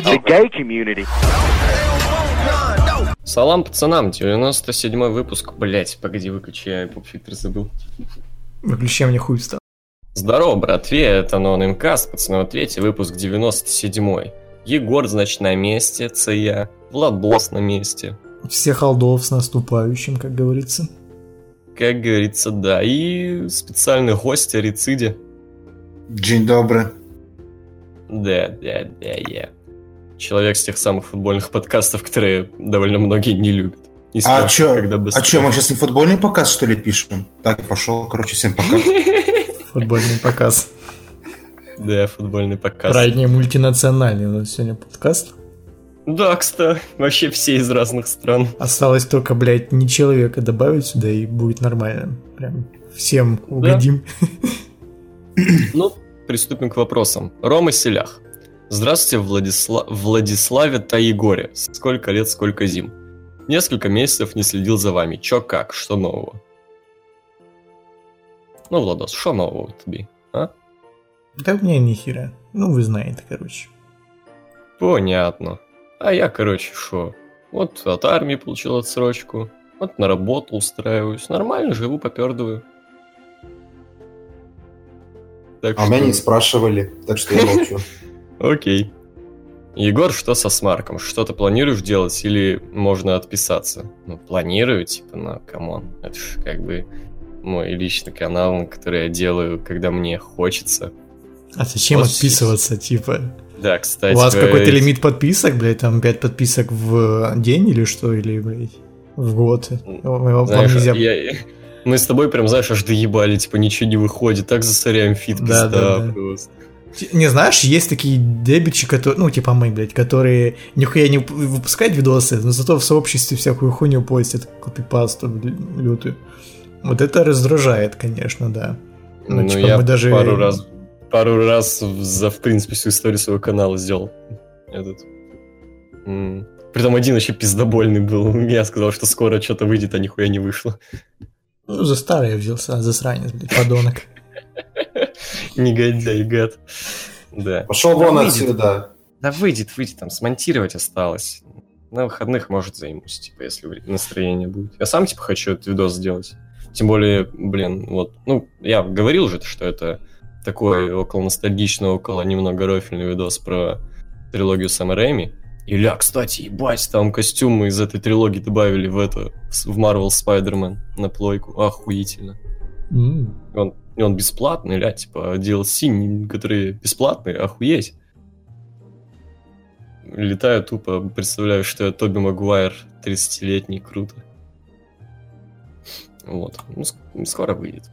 the gay community. Салам пацанам, 97 выпуск. Блять, погоди, выключи, я поп-фильтр забыл. Выключай мне хуй встал. Здорово, братве, это Ноунеймкаст, пацаны, третий выпуск 97 Егор, значит, на месте, це я. Владос на месте. Всех холдов с наступающим, как говорится. Как говорится, да. И специальный гость о Рициде. День добрый. Да, да, да, я. Человек с тех самых футбольных подкастов, которые довольно многие не любят. Не А чё, когда бы а чё, мы сейчас не футбольный показ, что ли, пишем? Так, пошел, короче, всем пока. Футбольный показ. Да, футбольный показ. Ранее мультинациональный у нас сегодня подкаст. Да, кстати, вообще все из разных стран. Осталось только, блядь, не человека добавить сюда и будет нормально. Прям всем угодим. Ну, приступим к вопросам. Рома Селях. Здравствуйте, Владисла... Владиславе Таегоре. Сколько лет, сколько зим. Несколько месяцев не следил за вами. Чё как, что нового? Ну, Владос, что нового тебе, а? Да у меня ни хера. Ну, вы знаете, короче. Понятно. А я, короче, шо? Вот от армии получил отсрочку. Вот на работу устраиваюсь. Нормально живу, попердываю. Так А у меня что- не спрашивали, так что я молчу. Окей. Егор, что со смарком? Что-то планируешь делать или можно отписаться? Ну, планирую, типа, ну, come on. Это ж как бы мой личный канал, на который я делаю, когда мне хочется. А зачем Вот отписываться, типа? Да, кстати... У вас вы- какой-то лимит подписок, блядь, там 5 подписок в день или что, или, блядь, в год? Вам вам Знаешь, нельзя... я- Мы с тобой прям, знаешь, аж доебали, типа, ничего не выходит, так засоряем feed, Да, да, да. просто. Не знаешь, есть такие дебичи, которые, ну, типа мы, блядь, которые нихуя не вып- выпускают видосы, но зато в сообществе всякую хуйню постят, копипасту лютую. Вот это раздражает, конечно, да. Ну, Ну, типа, я мы даже- пару раз, пару раз за, в принципе, всю историю своего канала сделал этот. М. Притом один вообще пиздобольный был. Я сказал, что скоро что-то выйдет, а нихуя не вышло. Ну, за старое взялся, засранец, блядь, подонок. Негодяй, гад. Да. Пошел вон отсюда. Да выйдет, выйдет, там смонтировать осталось. На выходных, может, займусь, типа, если настроение будет. Я сам, типа, хочу этот видос сделать. Тем более, блин, вот, ну, я говорил же, что это такой около ностальгичный, около немного рофильный видос про трилогию Сэма Рэйми. И ля, кстати, ебать, там костюмы из этой трилогии добавили в это, в Marvel Spider-Man на плойку. Охуительно. И он, он бесплатный, ля, типа, DLC, которые бесплатные, охуеть. Летаю тупо, представляю, что я Тоби Магуайр 30-летний, круто. Вот, ну, ск- скоро выйдет.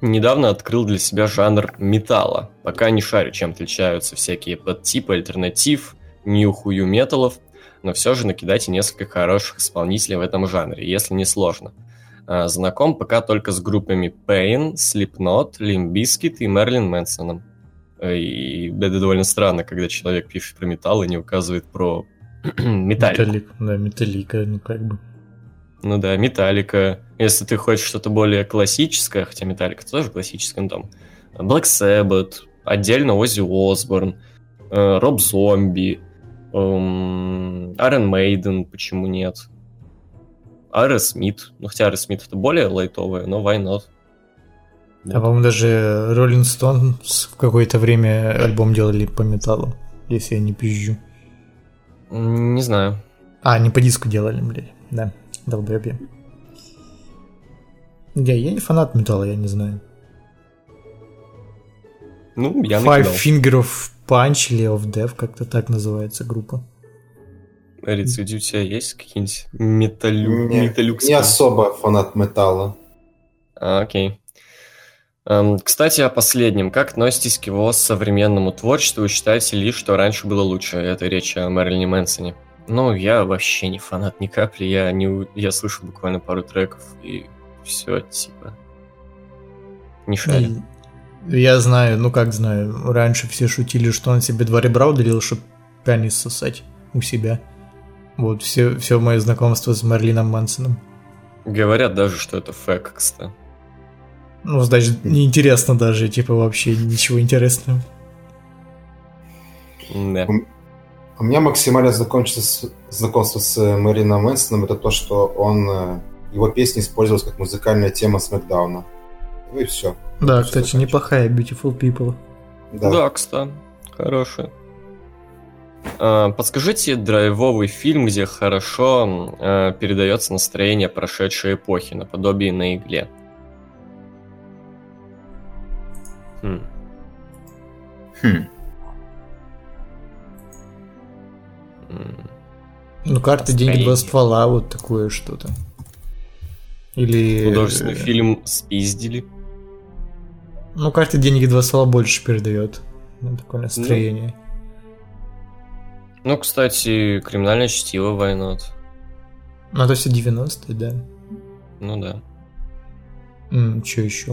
Недавно открыл для себя жанр металла. Пока не шарю, чем отличаются всякие подтипы альтернатив, нью-хую металлов, но все же накидайте несколько хороших исполнителей в этом жанре, если не сложно. А, Знаком пока только с группами Pain, Slipknot, Limp Bizkit и Мерлин Мэнсоном. Э, И это довольно странно, когда человек пишет про металл и не указывает про. Металлик, да, металлика, ну как бы. Ну да, Металлика. Если ты хочешь что-то более классическое, хотя Металлика тоже классическая, ну там Black Sabbath, отдельно Оззи Осборн, Роб Зомби, эм, Iron Maiden, почему нет? Аэросмит. Ну, хотя Аэросмит это более лайтовое, но why not? А по-моему, даже Роллинг Стоун в какое-то время альбом делали по металлу, если я не пизжу. Не знаю. А, не по диску делали, блядь. Да, долбоеб я. Я, я не фанат металла, я не знаю. Ну, я Five накидал. Finger of Punch или of Death, как-то так называется группа. Рецидив у тебя есть какие-нибудь металлю... Не, металлюксы? не особо фанат металла. А, окей. Эм, кстати, о последнем. Как относитесь к его современному творчеству считаете ли, что раньше было лучше? Это речь о Мэрилине Мэнсоне. Ну, я вообще не фанат ни капли. Я, не, я слышал буквально пару треков и все, типа... Не шарю. Я знаю, ну как знаю, раньше все шутили, что он себе два ребра удалил, чтобы пенис сосать у себя. Вот, все, все мое знакомство с Мерлином Мансоном. Говорят даже, что это фэк, кстати. Ну, значит, неинтересно даже, типа, вообще ничего интересного. Да. У меня максимально знакомство с, знакомство с э, Мэрином Мэнсоном это то, что он э, его песни использовалась как музыкальная тема Смакдауна. Ну и все. Да, Всё кстати, закончилось. неплохая Beautiful People. Да. Да, кстати, хороший. А, Подскажите драйвовый фильм, где хорошо э, передается настроение прошедшей эпохи, наподобие на игле. Хм. Хм. Ну, карты, деньги, два Настроение. ствола, вот такое что-то. Или... Художественный фильм спиздили. Ну, карты, деньги, два ствола больше передает. Ну, такое настроение. Ну, кстати, криминальное чтиво not? Ну, это все 90-е, да. Ну да. что еще?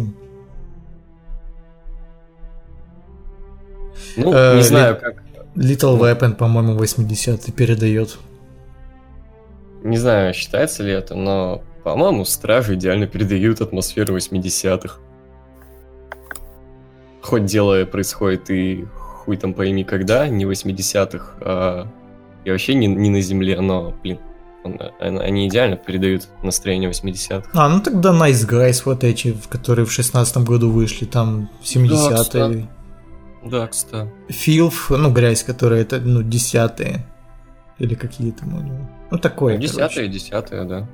Ну, Э, не ли- знаю, как. Little Weapon, по-моему, 80-й передает. Не знаю, считается ли это, но, по-моему, стражи идеально передают атмосферу 80-х. Хоть дело происходит и хуй там пойми когда, не 80-х, а и вообще не, не на земле, но, блин, он- он- они идеально передают настроение 80-х. А, ну тогда Nice Guys, вот эти, которые в 16 году вышли, там 70-е. кстати. Да, кстати. Филф, ну, грязь, которая это, ну, десятые. Или какие там у него. Ну, такое, Десятые, короче. десятые, да.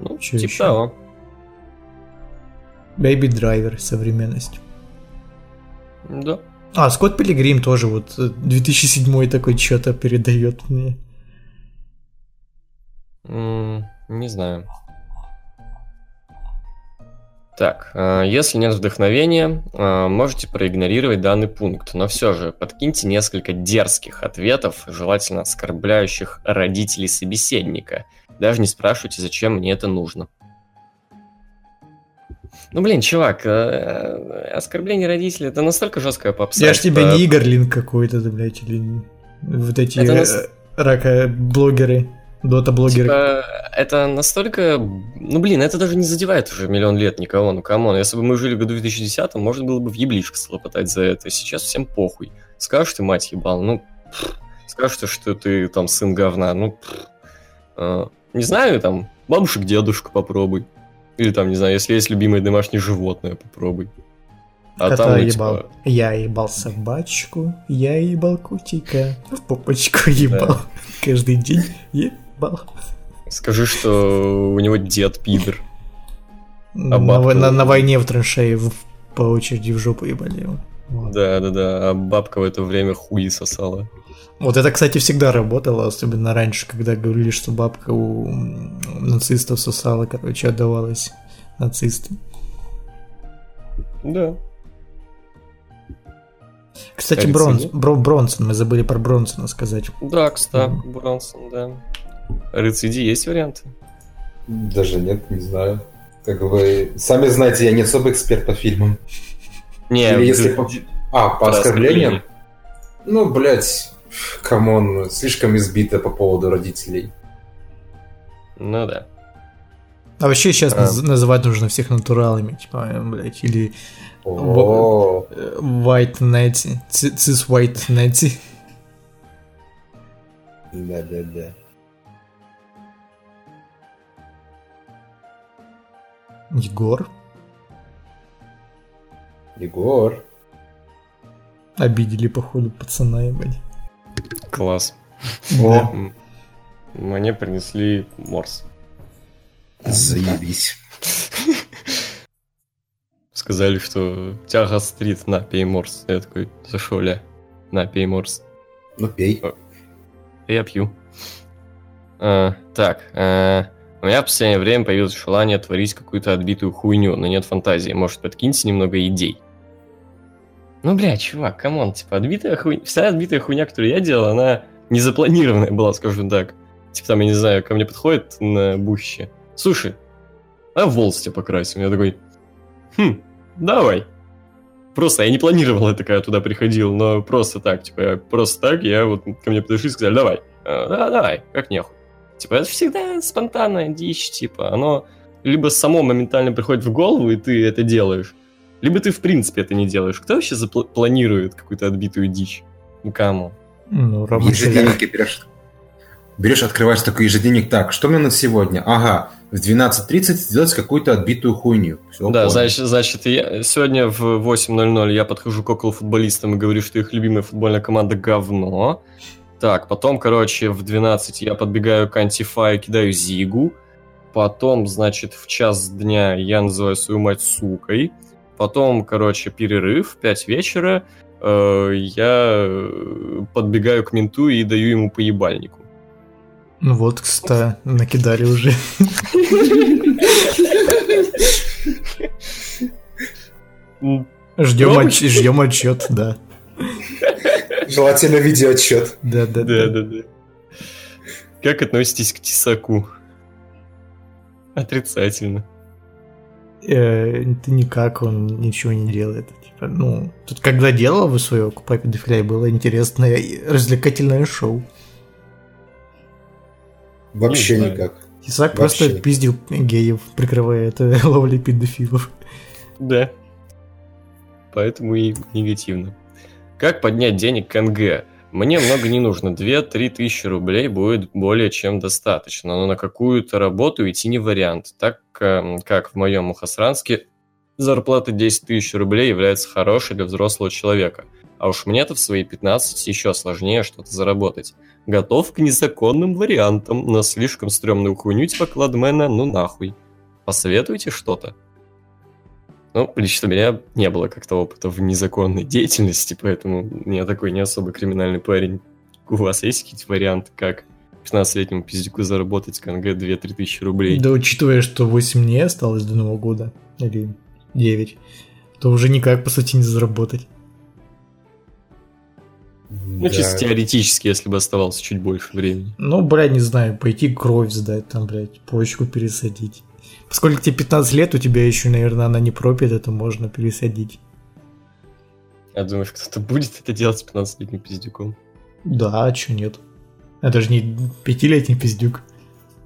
Ну, Чё типа ещё? того. Baby Driver, современность. Да. А, Скотт Пилигрим тоже вот э, 2007 такой что-то передает мне. М, Не знаю. Так, э, если нет вдохновения, э, можете проигнорировать данный пункт, но все же подкиньте несколько дерзких ответов, желательно оскорбляющих родителей собеседника. Даже не спрашивайте, зачем мне это нужно. Ну, блин, чувак, э, оскорбление родителей это настолько жесткая попса. Я ж тебе типа, не Игорь Лин какой-то, да, блядь, или вот эти Это э, нас- рака-блогеры, дота-блогеры. Типа, это настолько... Ну, блин, это даже не задевает уже миллион лет никого, ну, come on. Если бы мы жили в году 2010, можно было бы в еблишко схлопотать за это. Сейчас всем похуй. Скажешь ты, мать ебал, ну, пф. скажешь ты, что ты там сын говна, ну, пф. А, не знаю, там, бабушек, дедушка попробуй. Или там, не знаю, если есть любимое домашнее животное, попробуй. А Кота там, ну, ебал. типа, Я ебал собачку, я ебал котика, в попочку ебал. Каждый день ебал. скажи, что у него дед пидор. На, бабка? на- на войне в траншее в- по очереди в жопу ебали его. Вот. Да-да-да, а бабка в это время хуи сосала. Вот это, кстати, всегда работало, особенно раньше, когда говорили, что бабка у нацистов сосала, короче, отдавалась нацистам. Да. Кстати, Бронс. Бро- Бронсон, мы забыли про Бронсона сказать. Да, кстати, Мгм. Бронсон, да. Рыцари есть варианты? Даже нет, не знаю. Как вы сами знаете, я не особо эксперт по фильмам. Не, Или если по- А, по оскорблениям? Ну, блядь, come on, слишком избито по поводу родителей. Ну да. А вообще сейчас А. наз- называть нужно всех натуралами, типа, э, блядь, или О, э, white natty, цис white natty. да-да-да. Егор. Егор. Обидели, походу, пацана, ебать. Класс. О. Мне принесли морс. заебись. Сказали, что у тебя гастрит, на, пей морс. Я такой, за шо, ля? На, пей морс. Ну, пей. Я пью. А, так, а, у меня в последнее время появилось желание творить какую-то отбитую хуйню, но нет фантазии. Может, подкиньте немного идей. Ну, бля, чувак, come on, типа, отбитая хуйня... Вся отбитая хуйня, которую я делал, она не запланированная была, скажем так. Типа, там, я не знаю, ко мне подходит на буще. Слушай, а волосы тебе покрасим? Я такой, хм, давай. Просто я не планировал это, когда туда приходил, но просто так, типа, я просто так, я вот ко мне подошли и сказали, давай, «А, да, давай, как нехуй. Типа, это всегда спонтанная дичь, типа, оно либо само моментально приходит в голову, и ты это делаешь, Либо ты в принципе это не делаешь. Кто вообще запл- планирует какую-то отбитую дичь? Ну, кому? Ну, ежедневнике берешь, берешь, открываешь такой ежедневник. Так, что мне на сегодня? Ага, в 12.30 сделать какую-то отбитую хуйню. Всё, да, понял. значит, значит я, сегодня в 8.00 я подхожу к около футболистам и говорю, что их любимая футбольная команда говно. Так, потом, короче, в 12 я подбегаю к антифа и кидаю зигу. Потом, значит, в час дня я называю свою мать сукой. Потом, короче, перерыв, 5 вечера. э, я э, подбегаю к менту и даю ему по ебальнику. Ну вот, кстати, накидали уже. Ждем, Пробуй. отч- ждем отчет, да. Желательно видеоотчет. Да, Да, да. да, да. Как относитесь к тесаку? Отрицательно. Э, Это никак, он ничего не делает. Типа, ну, тут когда делал вы свое Купа педофилия, было интересное и развлекательное шоу. Вообще Не знаю. никак. Тесак Вообще. просто пиздил геев, прикрывая это ловлей педофилов. Да. Поэтому и негативно. Как поднять денег к НГ? Мне много не нужно. 2-3 тысячи рублей будет более чем достаточно. Но на какую-то работу идти не вариант. Так э, как в моем Мухасранске зарплата 10 тысяч рублей является хорошей для взрослого человека. А уж мне-то в свои 15 еще сложнее что-то заработать. Готов к незаконным вариантам, но слишком стрёмную хуйню типа кладмена, ну нахуй. Посоветуйте что-то? Ну, лично у меня не было как-то опыта в незаконной деятельности, поэтому я такой не особо криминальный парень. У вас есть какие-то варианты, как 15-летнему пиздюку заработать к НГ 2-3 тысячи рублей? Да учитывая, что 8 дней осталось до Нового года, или 9, то уже никак, по сути, не заработать. Ну, чисто теоретически, если бы оставалось чуть больше времени. Ну, блядь, не знаю, пойти кровь сдать, там, блядь, почку пересадить. Поскольку тебе 15 лет, у тебя еще, наверное, она не пропит, это можно пересадить. Я думаю, что кто-то будет это делать с 15-летним пиздюком. Да, а чё нет? Это же не пятилетний пиздюк.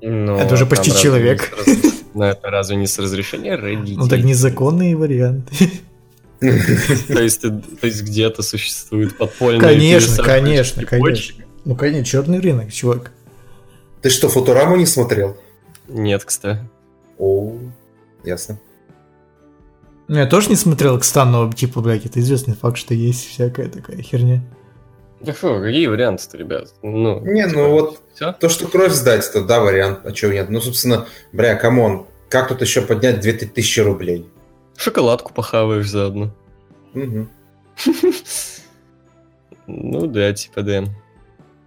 Но Это уже там почти человек. раз- Ну, это разве не с разрешения родителей? Ну так незаконный вариант. То есть, то есть где-то существует подпольная Конечно, конечно, почек? Ну, конечно, черный рынок, чувак. Ты что, Футураму не смотрел? Нет, кстати. О, ясно. Ну, я тоже не смотрел кстати, но, типа, блядь, это известный факт, что есть всякая такая херня. Да что, какие варианты-то, ребят? Ну, Не, ну вот все? То, что кровь сдать, то да, вариант, а чего нет. Ну, собственно, бля, come on, как тут еще поднять 2000 рублей? Шоколадку похаваешь заодно. Мгм. Ну да, типа да.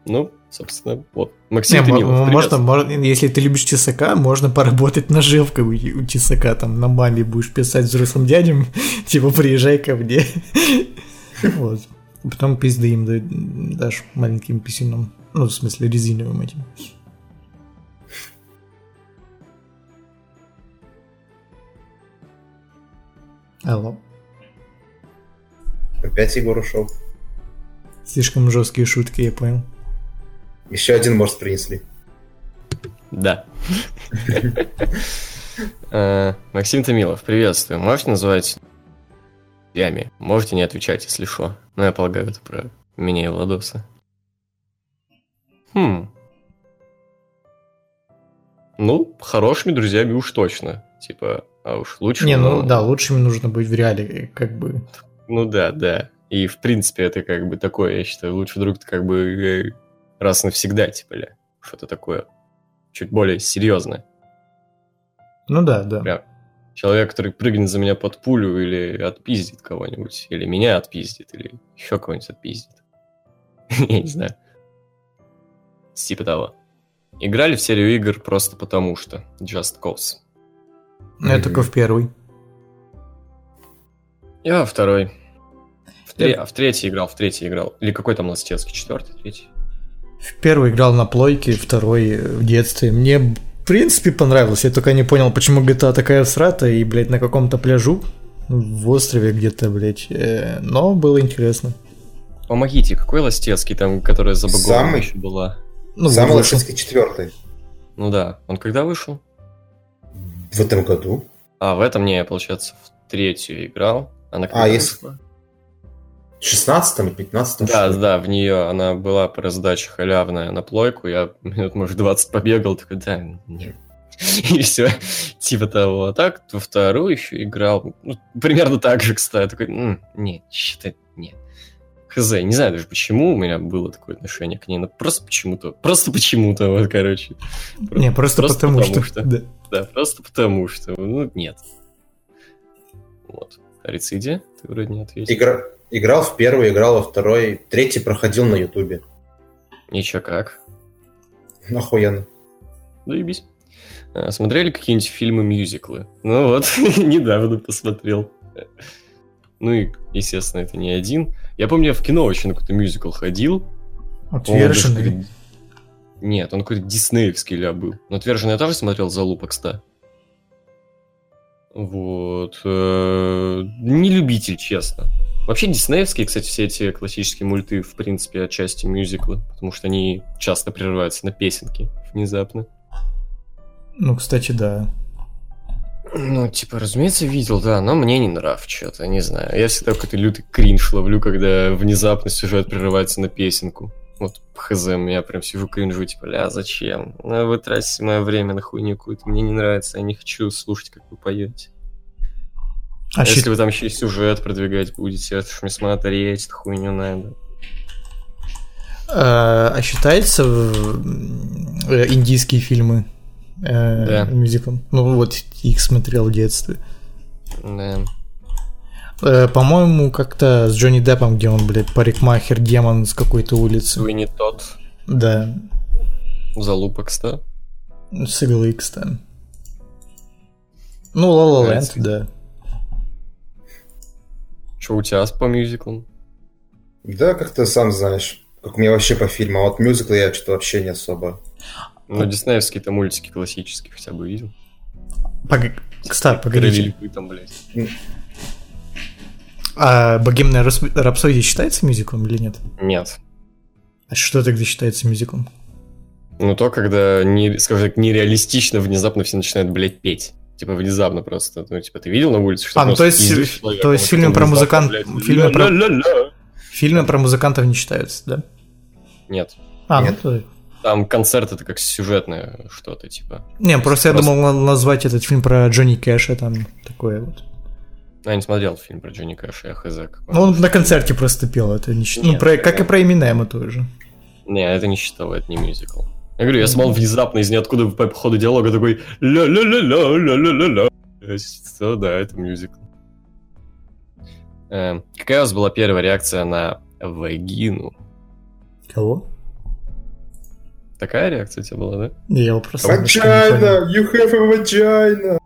Ну, собственно, вот. Максим Не, привет. можно, можно, если ты любишь тесака, можно поработать ножевкой у, у тесака, там на маме будешь писать взрослым дядям, типа, приезжай ко мне. Вот. Потом пизды им да- дашь маленьким писюном. Ну, в смысле, резиновым этим. Алло. Опять Егор ушел. Слишком жесткие шутки, я понял. Еще один морс принесли. Да. Э, Максим Томилов, приветствую. Можете называть ями? Можете не отвечать, если что. Но я полагаю, это про меня и Владоса. Хм. Ну, хорошими друзьями уж точно. Типа, а уж лучше... Не, ну да, лучшими нужно быть в реале, как бы. Ну да, да. И в принципе это как бы такое, я считаю, лучше друг как бы э, раз навсегда, типа, ля, что-то такое чуть более серьезное. Ну да, да. Прям человек, который прыгнет за меня под пулю или отпиздит кого-нибудь, или меня отпиздит, или еще кого-нибудь отпиздит. Я не знаю. Типа того. Играли в серию игр просто потому что. Just Cause. Ну, Я только в первый. Я во второй. В, тре- Я- а в третий играл, в третий играл. Или какой там ластецкий? Четвертый, третий? В первый играл на плойке, второй в детстве. Мне, в принципе, понравилось. Я только не понял, почему GTA такая всратая и, блядь, на каком-то пляжу в острове где-то, блядь. Э, Но было интересно. Помогите, какой ластецкий там, которая забагована Самый? еще была? Ну, Самый вышел. лошадский четвертый. Ну да. Он когда вышел? В этом году. А, в этом не, я, получается, в третью играл. Она А, если- вышла? В 16 или 15 Да, да, в нее она была по раздаче халявная на плойку. Я минут, может, 20 побегал, такой, да, нет. И все, типа того. А так, во вторую еще играл. Ну, примерно так же, кстати. Такой, «М, нет, что-то нет. Хз, не знаю даже почему у меня было такое отношение к ней, но просто почему-то. Просто почему-то, вот, короче. Не, просто, Просто потому, потому что... что. Да. Да, просто потому что, ну, нет. Вот. А Рициди? Ты вроде не ответил. Игра... Играл в первый, играл во второй, третий проходил на Ютубе. Ничего как. Охуенно. Заебись. А, Смотрели какие-нибудь фильмы-мюзиклы? Ну вот, недавно посмотрел. Ну и, естественно, это не один. Я помню, я в кино очень на какой-то мюзикл ходил. Даже Отверженный. какой-то- Нет, он какой-то диснеевский ля был. Но отверженный я тоже смотрел за Лупакста. Вот. э, Не любитель, честно. Вообще диснеевские, кстати, все эти классические мульты, в принципе, отчасти мюзиклы, потому что они часто прерываются на песенки внезапно. Ну, кстати, да. Ну, типа, разумеется, видел, да, но мне не нрав что-то, не знаю. Я всегда какой-то лютый кринж ловлю, когда внезапно сюжет прерывается на песенку. Вот, хз, я прям сижу кринжу, типа, ля, зачем? Ну, вы тратите мое время на хуйню какую-то, мне не нравится, я не хочу слушать, как вы поете. А щит- Если вы там еще и сюжет продвигать будете, это ж мне смотреть, эту хуйню надо. А, а считается э, индийские фильмы э, Да. мюзиклом? Ну вот, их смотрел в детстве. Да. Э, по-моему, как-то с Джонни Деппом, где он, блядь, парикмахер, демон с какой-то улицы. Вы не тот. Да, Залупакста. с Игл Икс там. Ну, Ла Ла Ленд, да. Что у тебя по мюзиклам? Да, как ты сам знаешь. Как у меня вообще по фильму. А вот мюзиклы я что-то вообще не особо. Ну, диснеевские-то мультики классические хотя бы видел. Пог- Кстати, погодите. львы там, блядь. А Богемная Рапс- Рапсодия считается мюзиклом или нет? Нет. А что тогда считается мюзиклом? Ну, то, когда, не, скажем так, нереалистично внезапно все начинают, блядь, петь. Типа, внезапно просто. Ну, типа, ты видел на улице, что А, ну, то есть- то есть фильмы про музыкант- фильмы про- Фильмы про музыкантов не считаются, да? Нет. А, Нет. ну то... Там концерт это как сюжетное что-то, типа. Не, просто я Просто- думал на- назвать этот фильм про Джонни Кэша, там такое вот. Я не смотрел фильм про Джонни Кэша, я хз. Ну, он на концерте просто пел, это не считается. Ну, про- это- как и про Эминема тоже. Не, это не считал, это не мюзикл. Я говорю, я смотрел внезапно из ниоткуда по ходу диалога такой ля-ля-ля-ля-ля-ля-ля. Что, да, это мюзикл. Эм, Какая у вас была первая реакция на вагину? Кого? Такая реакция у тебя была, да? Не, Я его просто... Vagina! You have a vagina!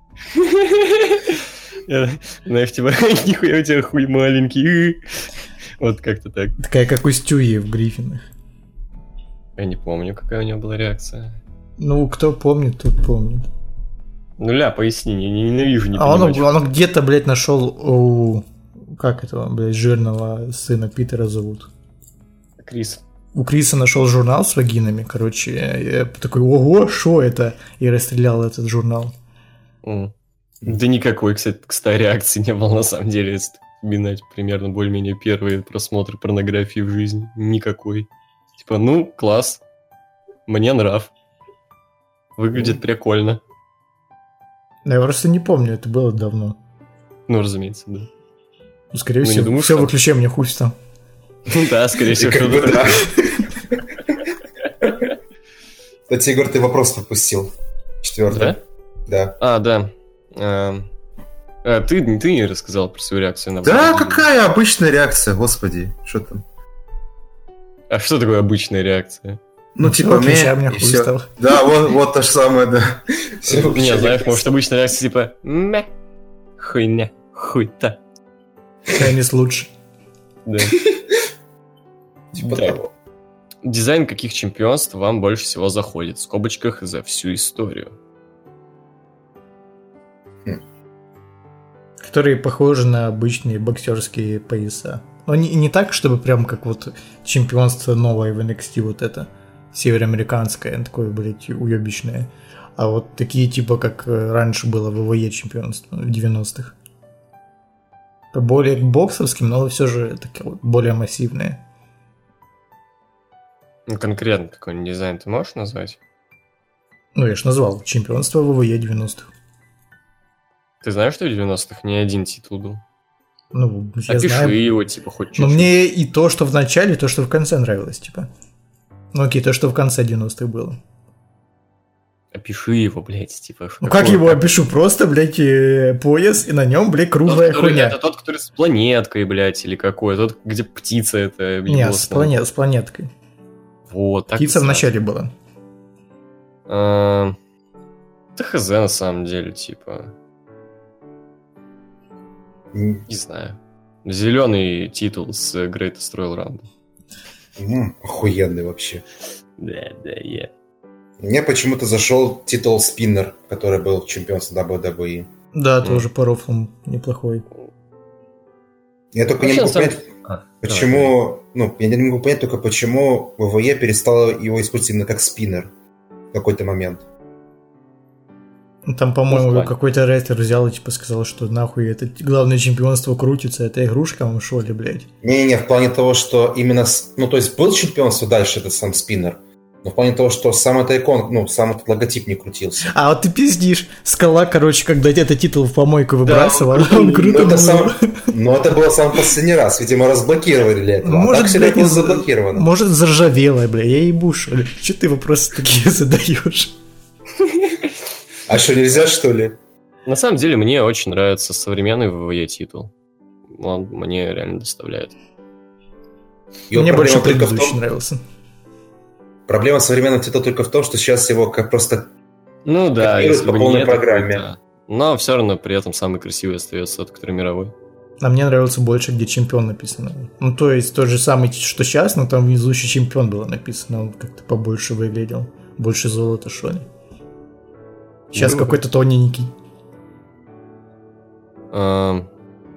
Знаешь, типа, нихуя у тебя хуй маленький. Вот как-то так. Такая, как у Стюи в Гриффинах. Я не помню, какая у него была реакция. Ну, кто помнит, тот помнит. Ну, ля, поясни, я не ненавижу не а он, понимать. он где-то, блядь, нашел у... Как этого, блядь, жирного сына Питера зовут? Крис. У Криса нашел журнал с вагинами, короче, я такой, ого, что это? И расстрелял этот журнал. М. Да никакой, кстати, кстати, реакции не было на самом деле, если вспоминать примерно более-менее первые просмотры порнографии в жизни. Никакой. Типа, ну, класс. Мне нрав. Выглядит прикольно. Я просто не помню, это было давно. Ну, разумеется, да. Ну, Скорее Ну, всего, думаешь, все, что- выключай мне хуй там. Ну да, скорее всего, бы да. Кстати, Егор, ты вопрос пропустил. Четвертый. Да? Да. А, да. А, ты, ты не рассказал про свою реакцию на Да, какая обычная реакция, господи. Что там? А что такое обычная реакция? Ну, Всё, типа, мне мне и хуй стал. Да, вот, вот то же самое, да. Всё, Не, знаешь, может, обычная реакция типа «Мя, хуйня, хуйта». Теннис лучше. Да. Типа того. Дизайн каких чемпионств вам больше всего заходит? В скобочках за всю историю. Которые похожи на обычные боксерские пояса. Но не, не так, чтобы прям как вот чемпионство новое в NXT вот это. Североамериканское, такое, блядь, уебищное. А вот такие типа, как э, раньше было в ВВЕ чемпионство в 90-х. более боксовским, но все же такие вот более массивные. Ну, конкретно какой-нибудь дизайн ты можешь назвать? Ну, я же назвал чемпионство ВВЕ 90-х. Ты знаешь, что в 90-х не один титул был? Ну, я Опиши знаю. его, типа, хоть Но чуть-чуть. мне и то, что в начале, и то, что в конце нравилось, типа. Ну окей, то, что в конце 90-х было. Опиши его, блядь, типа. Ну как его опишу? Просто, блядь, э, пояс, и на нем, блядь, круглая хуйня. Это тот, который с планеткой, блядь, или какой? Тот, где птица это... Не, его с, планет, с планеткой. Вот, так Птица в начале была. А, Да хз, на самом деле, типа, не знаю. Зеленый титул с Greatest Royal Rumble. м, Охуенный вообще. Да, да, я. Мне почему-то зашел титул спиннер, который был в чемпионстве WWE. Да, М. тоже по рофлам неплохой. Я только не могу понять, А, почему... Ну, я не могу понять только, почему ВВЕ перестала его использовать именно как спиннер в какой-то момент. Ну, Там, Ну, по-моему, какой-то рестлер взял и типа сказал, что нахуй это главное чемпионство крутится, это игрушка вам шо ли, блядь. Не-не-не, в плане того, что именно... Ну, то есть был чемпионство дальше, этот сам спиннер. Но в плане того, что сам этот икон, ну, сам этот логотип не крутился. А вот ты пиздишь. Скала, короче, когда этот титул в помойку выбрасывал, он он круто Ну, это был. сам- Но это было самый последний раз. Видимо, разблокировали для этого. Может, а так блядь, из- заблокировано. Может, заржавело, бля, я ебу, что ли? Че ты вопросы такие задаешь? А что, нельзя, что ли? На самом деле, мне очень нравится современный ВВЕ титул. Он мне реально доставляет. Его Мне больше проблема только в том- нравился. Проблема современного титула только в том, что сейчас его как просто... Ну да, если по бы полной не это, программе. да. Но все равно при этом самый красивый остается тот, который мировой. А мне нравился больше, где чемпион написано. Ну, то есть, тот же самый, что сейчас, но там внизу еще чемпион было написано. Он как-то побольше выглядел. Больше золота, что ли. Сейчас какой-то тоненький. Эм,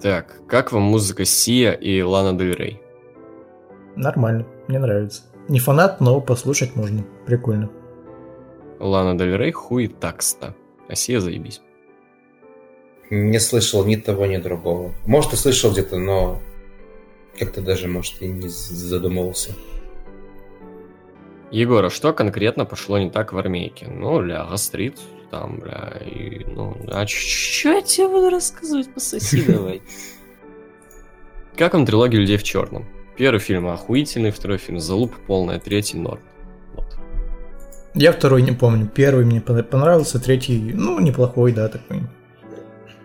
так, как вам музыка Сия и Лана Дель Рей? Нормально, мне нравится. Не фанат, но послушать можно. Прикольно. Лана Дель Рей хуй такста. А Сия заебись. Не слышал ни того, ни другого. Может, и слышал где-то, но как-то даже, может, и не задумывался. Егор, а что конкретно пошло не так в армейке? Ну, ля, гастрит, там, бля, и, ну, а что я тебе буду рассказывать, пососи давай. Как вам трилогия «Людей в черном»? Первый фильм охуительный, второй фильм залуп полная, третий норм. Вот. Я второй не помню. Первый мне пон- понравился, третий, ну, неплохой, да, такой.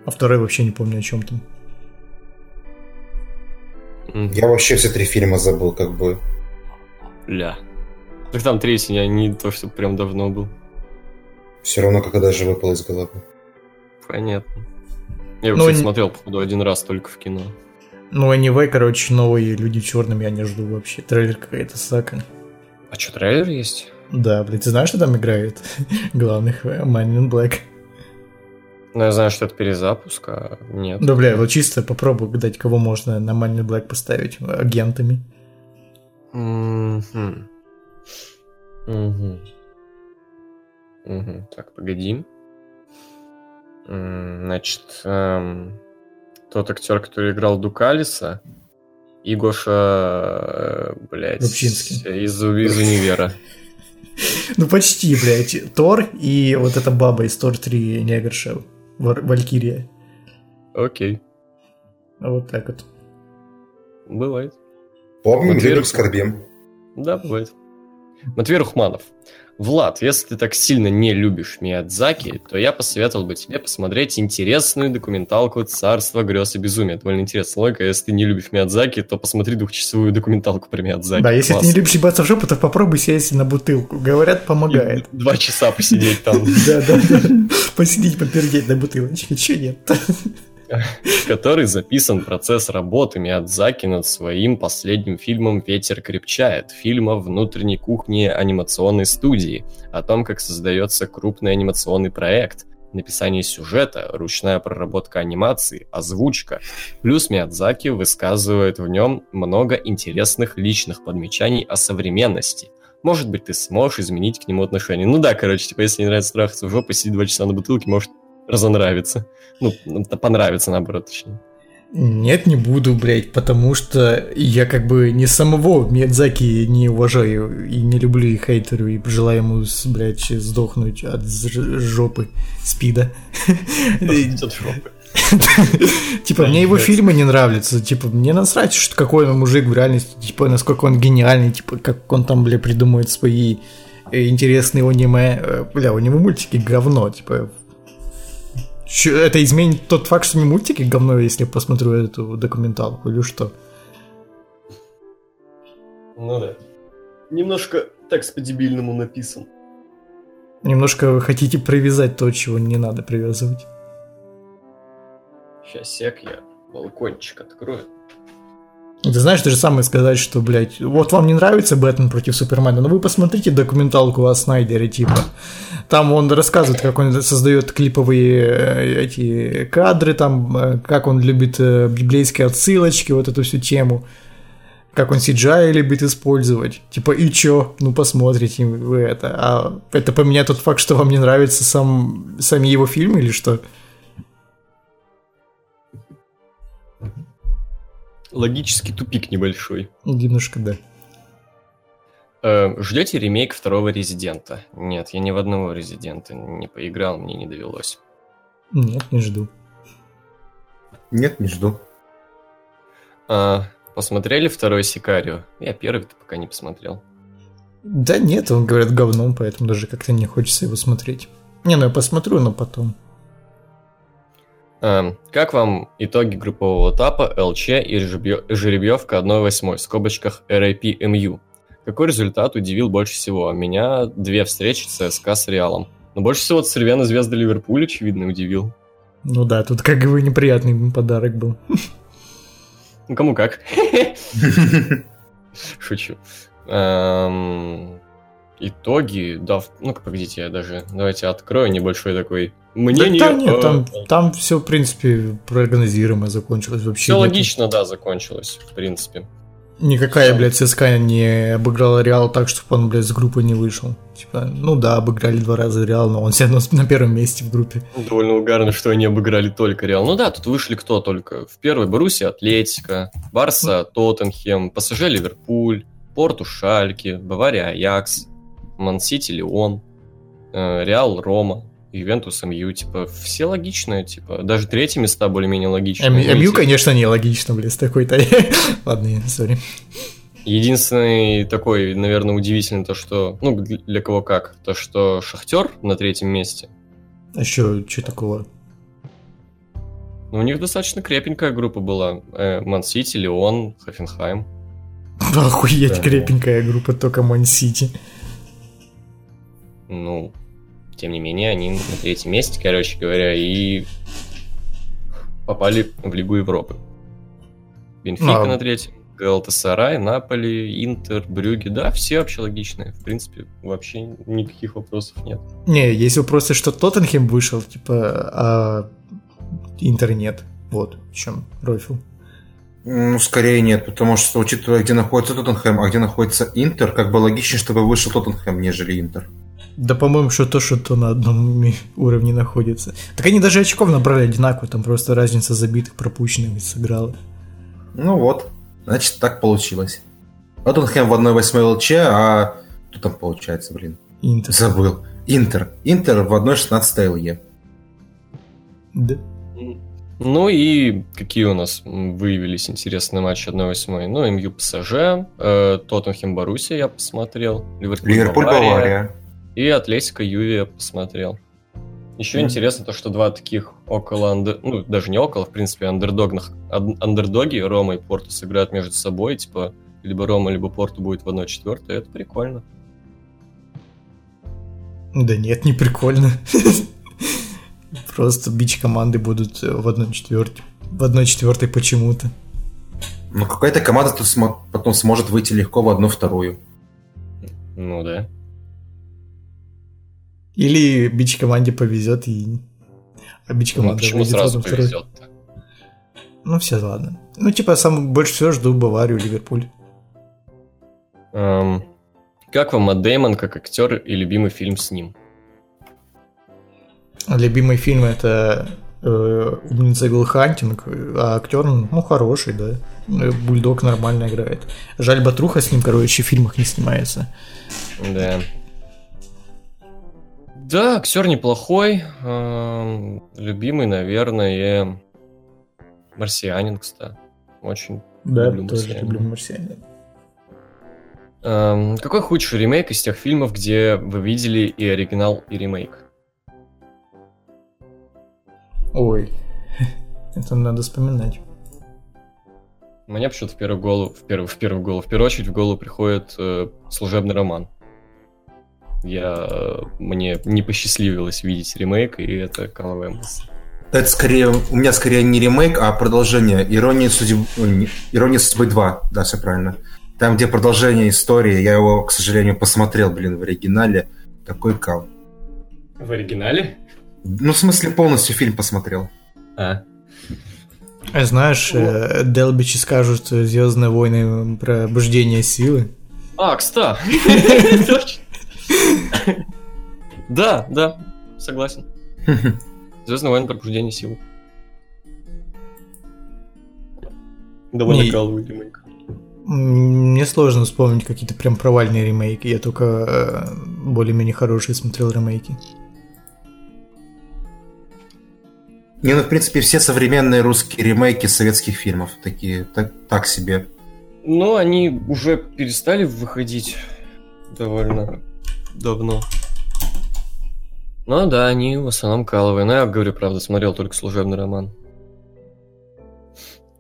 А второй вообще не помню о чем там. Я вообще все три фильма забыл, как бы. Ля. Так там третий я не то, что прям давно был. Все равно, как даже выпал из головы. Понятно. Я Ну, кстати, не- смотрел, походу, один раз только в кино. Ну, anyway, короче, новые люди в черном я не жду вообще. Трейлер какая-то сака. А что, трейлер есть? Да, блядь, ты знаешь, что там играет главных Man in Black? Ну, я знаю, что это перезапуск, а нет. Да, бля, вот чисто попробуй гадать, кого можно на Man in Black поставить агентами. Мгм. Мгм. Мгм. Так, погоди. Значит, эм, тот актер, который играл Дукалиса, и Гоша, э, блядь, Рубчинский. из, из универа. Ну, почти, блядь. Тор и вот эта баба из Тор 3 негрша. Валькирия. Окей, Вот так вот. бывает. Помним, верю. скорбим. Да, бывает. Матвей Рухманов. Влад, если ты так сильно не любишь Миядзаки, то я посоветовал бы тебе посмотреть интересную документалку «Царство грез и безумия». Довольно интересная логика. Если ты не любишь Миядзаки, то посмотри двухчасовую документалку про Миядзаки. Да, если ты Класс. не любишь ебаться в жопу, то попробуй сесть на бутылку. Говорят, помогает. И Два часа посидеть там. Да, да. Посидеть, попердеть на бутылочке. Че нет? В который записан процесс работы Миядзаки над своим последним фильмом «Ветер крепчает», фильма внутренней кухни анимационной студии, о том, как создается крупный анимационный проект, написание сюжета, ручная проработка анимации, озвучка. Плюс Миядзаки высказывает в нем много интересных личных подмечаний о современности. Может быть, ты сможешь изменить к нему отношение. Ну да, короче, типа, если не нравится трахаться в жопу, сидеть два часа на бутылке, может разонравится. Ну, понравится, наоборот, точнее. Нет, не буду, блядь, потому что я как бы не самого Миядзаки не уважаю и не люблю и хейтеру, и желаю ему, блядь, сдохнуть от жопы спида. От жопы. Типа, мне его фильмы не нравятся. Типа, мне насрать, что какой он мужик в реальности. Типа, насколько он гениальный. Типа, как он там, бля, придумывает свои э, интересные аниме. Э, бля, у него мультики говно. Типа, это изменит тот факт, что не мультики говно, если я посмотрю эту документалку или что? Ну да. Немножко текст по-дебильному написан. Немножко вы хотите привязать то, чего не надо привязывать. Сейчас сек я балкончик открою. Ты знаешь, то же самое сказать, что, блядь, вот вам не нравится Бэтмен против Супермена, но вы посмотрите документалку о Снайдере, типа. Там он рассказывает, как он создает клиповые э, эти кадры, там, э, как он любит э, библейские отсылочки, вот эту всю тему. Как он CGI любит использовать. Типа, и чё? Ну, посмотрите вы это. А это поменяет тот факт, что вам не нравится сам, сами его фильмы или что? Логический тупик небольшой. Немножко, да. Э, ждете ремейк второго Резидента? Нет, я ни в одного Резидента не поиграл, мне не довелось. Нет, не жду. Нет, не жду. А, посмотрели второй Сикарио? Я первый пока не посмотрел. Да нет, он говорят говном, поэтому даже как-то не хочется его смотреть. Не, ну я посмотрю, но потом. Эм, как вам итоги группового этапа ЛЧ и жеребьевка 1-8 в скобочках RAP-MU? Какой результат удивил больше всего? Меня две встречи ЦСКА с Реалом. Но больше всего Цервяна звезда Ливерпуль, очевидно, удивил. Ну да, тут как бы неприятный подарок был. Ну, кому как. Шучу. Эм, итоги, да, ну погодите, я даже, давайте открою небольшой такой мнение. Да, да нет, там, там все, в принципе, прогнозируемо закончилось вообще. Все логично, да, закончилось, в принципе. Никакая, блядь, ЦСКА не обыграла Реал так, чтобы он, блядь, с группы не вышел. Типа, ну да, обыграли два раза Реал, но он все равно на первом месте в группе. Довольно угарно, что они обыграли только Реал. Ну да, тут вышли кто только. В первой Боруссия Атлетика, Барса Тоттенхем, ПСЖ Ливерпуль, Порту Шальки, Бавария Аякс, Мансити Леон, э, Реал Рома, Ювентус МЮ, типа, все логичные, типа, даже третьи места более-менее логичные. МЮ, конечно, не логично, блин, с такой-то. Ладно, сори. Единственный такой, наверное, удивительный то, что, ну, для кого как, то, что Шахтер на третьем месте. А что, что такого? Ну, у них достаточно крепенькая группа была. Ман-Сити, Леон, Хофенхайм. Охуеть, да. крепенькая группа, только Ман-Сити. Ну, тем не менее, они на третьем месте, короче говоря, и попали в Лигу Европы. Бенфика а... на третьем, Галатасарай, Наполи, Интер, Брюги, да, все вообще логичные. В принципе, вообще никаких вопросов нет. Не, есть вопросы, что Тоттенхем вышел, типа, а Интер нет. Вот в чем Рофил. Ну, скорее нет, потому что, учитывая, где находится Тоттенхэм, а где находится Интер, как бы логичнее, чтобы вышел Тоттенхэм, нежели Интер. Да, по-моему, что то, что то на одном уровне находится. Так они даже очков набрали одинаково, там просто разница забитых, пропущенных сыграла. Ну вот, значит, так получилось. Тоттенхэм в 1-8 ЛЧ, а кто там получается, блин? Интер. Забыл. Интер. Интер в 1-16 ЛЕ. Да. Ну и какие у нас выявились интересные матчи 1-8? Ну, МЮ ПСЖ, э, Тоттенхэм Боруссия я посмотрел, Ливерпуль, Ливерпуль Бавария. И Атлетика Ювия посмотрел. Еще mm-hmm. интересно то, что два таких около, андер... ну, даже не около, в принципе, андердогных, андердоги, Рома и Порту сыграют между собой, типа, либо Рома, либо Порту будет в 1-4, это прикольно. Да нет, не прикольно. Просто бич команды будут в 1-4. В 1-4 почему-то. Ну, какая-то команда потом сможет выйти легко в одну-вторую. Ну да. Или бич команде повезет и... А бич команда ну, почему сразу повезет -то? Ну все, ладно. Ну типа, сам больше всего жду Баварию, Ливерпуль. Эм, как вам Мэтт Дэймон как актер и любимый фильм с ним? Любимый фильм это э, умница Гл Хантинг, а актер, ну, хороший, да. Бульдог нормально играет. Жаль, Батруха с ним, короче, в фильмах не снимается. Да. Да, актер неплохой. эм, Любимый, наверное, марсианин, кстати. Очень Да, люблю тоже «Марсианина». люблю «Марсианина». Эм, Какой худший ремейк из тех фильмов, где вы видели и оригинал, и ремейк? Ой, это надо вспоминать. Мне почему-то в первую голову, в первую, в первую голову, в первую очередь в голову приходит э, служебный роман. Я э, мне не посчастливилось видеть ремейк, и это каловая мысль. Это скорее, у меня скорее не ремейк, а продолжение. Ирония судьбы, Ирония судьбы 2, да, все правильно. Там, где продолжение истории, я его, к сожалению, посмотрел, блин, в оригинале. Такой кал. В оригинале? Ну, в смысле, полностью фильм посмотрел. А, А Знаешь, э, Делбичи скажут Звездные войны про обуждение силы. а кста. Да, да, согласен. Звездный войны пробуждение сил. Довольно Не- каловый ремейк. Мне сложно вспомнить какие-то прям провальные ремейки. Я только э, более-менее хорошие смотрел ремейки. Не, ну, в принципе, все современные русские ремейки советских фильмов такие, так, так себе. Но они уже перестали выходить довольно давно. Ну да, они в основном каловые. Но я говорю, правда, смотрел только служебный роман.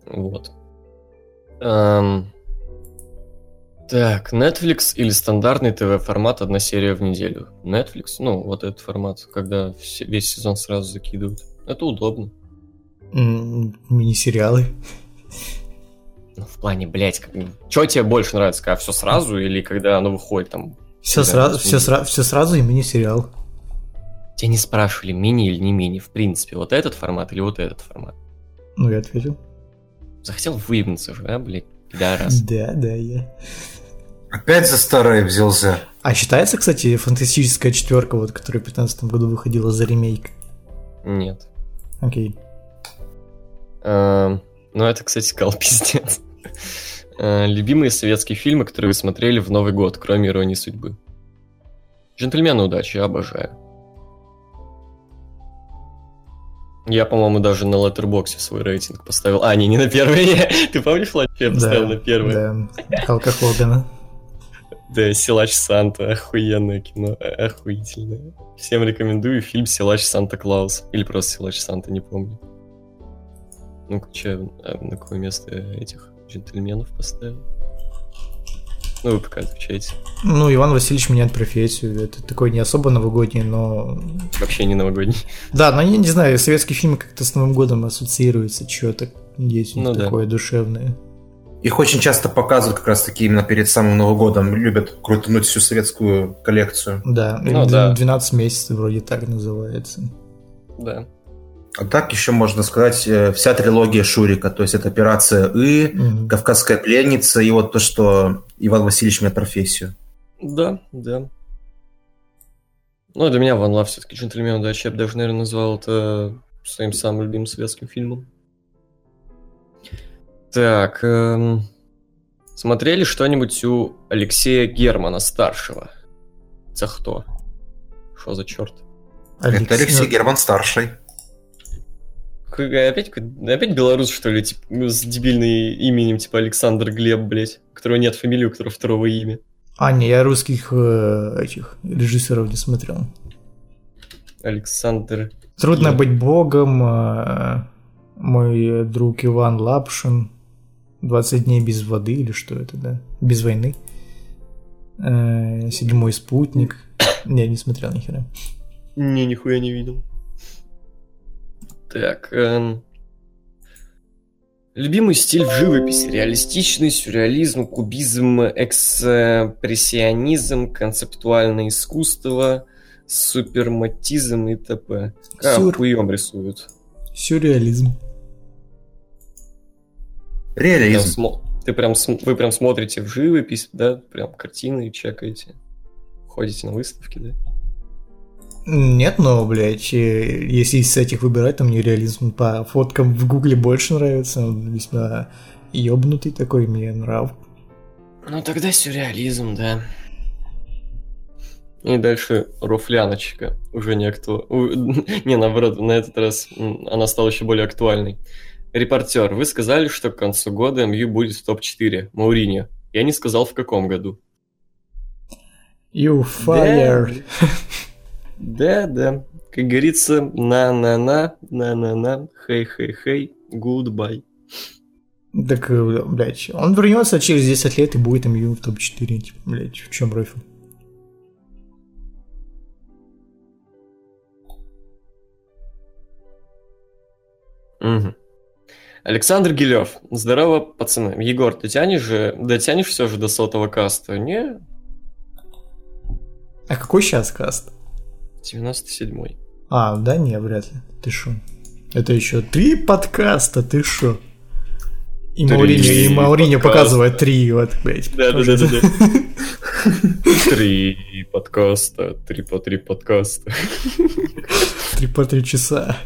Вот. Эм, Так, Netflix или стандартный ТВ-формат одна серия в неделю? Netflix, ну, вот этот формат, когда все- весь сезон сразу закидывают. Это удобно. М, Мини-сериалы. Ну, в плане, блядь, что тебе больше нравится, когда все сразу или когда оно выходит там Все, сразу, все, сра- все сразу и мини-сериал. Тебя не спрашивали, мини или не мини, в принципе, вот этот формат или вот этот формат. Ну, я ответил. Захотел выебнуться же, а, блядь, пидорас. Да, да, я. Опять за старое взялся. А считается, кстати, фантастическая четверка, вот, которая в 2015 году выходила за ремейк? Нет. Окей. Эм, Ну, это, кстати, сказал пиздец. Э, Любимые советские фильмы, которые вы смотрели в Новый год, кроме «Иронии судьбы». «Джентльмены удачи», я обожаю. Я, по-моему, даже на Letterboxd свой рейтинг поставил. А, не, не на первое. Ты помнишь, Владимир, я поставил на первое? Да, Халка Хогана. Да, «Силач Санта», охуенное кино, э, охуительное. Всем рекомендую фильм «Силач Санта-Клаус». Или просто «Силач Санта», не помню. Ну-ка, че, а на какое место этих джентльменов поставил? Ну, вы пока отвечаете. Ну, Иван Васильевич меняет профессию. Это такой не особо новогодний, но... Вообще не новогодний. Да, но я не знаю, советские фильмы как-то с Новым годом ассоциируются, что-то есть Ну да. такое душевное. Их очень часто показывают как раз таки именно перед самым Новым годом. Любят крутануть всю советскую коллекцию. Да, Ну да. 12 месяцев вроде так называется. Да. А так еще можно сказать э, вся трилогия Шурика. То есть это операция И, Мгм. Кавказская пленница и вот то, что Иван Васильевич меняет профессию. Да, да. Ну, для меня Ван Лав все-таки «Джентльмен удачи». Я бы даже, наверное, назвал это своим самым любимым советским фильмом. Так, эм, смотрели что-нибудь у Алексея Германа старшего? Это кто? Что за черт? Это Алексей Герман старший. Опять, опять белорус, что ли, типа, с дебильным именем, типа Александр Глеб, блять, у которого нет фамилии, у которого второго имя. А, не, я русских э, этих режиссеров не смотрел. Александр... Трудно Я- быть богом. э, Мой друг Иван Лапшин. 20 дней без воды или что это, да? Без войны. Э, Седьмой спутник. Не, не смотрел ни хера. Не, нихуя не видел. Так, эм, Любимый стиль в живописи. Реалистичный, сюрреализм, кубизм, экспрессионизм, концептуальное искусство, суперматизм и т.п. Как Сюр. хуем рисуют. Сюрреализм. Прям Реализм. Ты прям, см- вы прям смотрите в живопись, да? Прям картины чекаете. Ходите на выставки, да? Нет, но, блядь, э, если из этих выбирать, то мне реализм по фоткам в гугле больше нравится. Он весьма ёбнутый такой, мне нрав. Ну тогда сюрреализм, да. И дальше руфляночка. Уже не актуальна. Не, наоборот, на этот раз она стала еще более актуальной. Репортер, вы сказали, что к концу года МЮ будет в топ-4. Мауриньо. Я не сказал, в каком году. You fired. Да, да. Как говорится, на-на-на, на-на-на, хей-хей-хей, goodbye. Так, э, блядь, он вернется через 10 лет и будет МЮ в топ-4. Типа, блядь, в чем рофл? Мгм. Александр Гилев. Здорово, пацаны. Егор, ты тянешь же, дотянешь все же до сотого каста? Не, А какой сейчас каст? 97-й. А, да не, вряд ли. Ты шо? Это еще три подкаста, ты шо? И Мауриньо, и Мауриньо показывает три, вот, блядь. Да, да, да, да, да. Три подкаста, три по три подкаста. Три по три часа.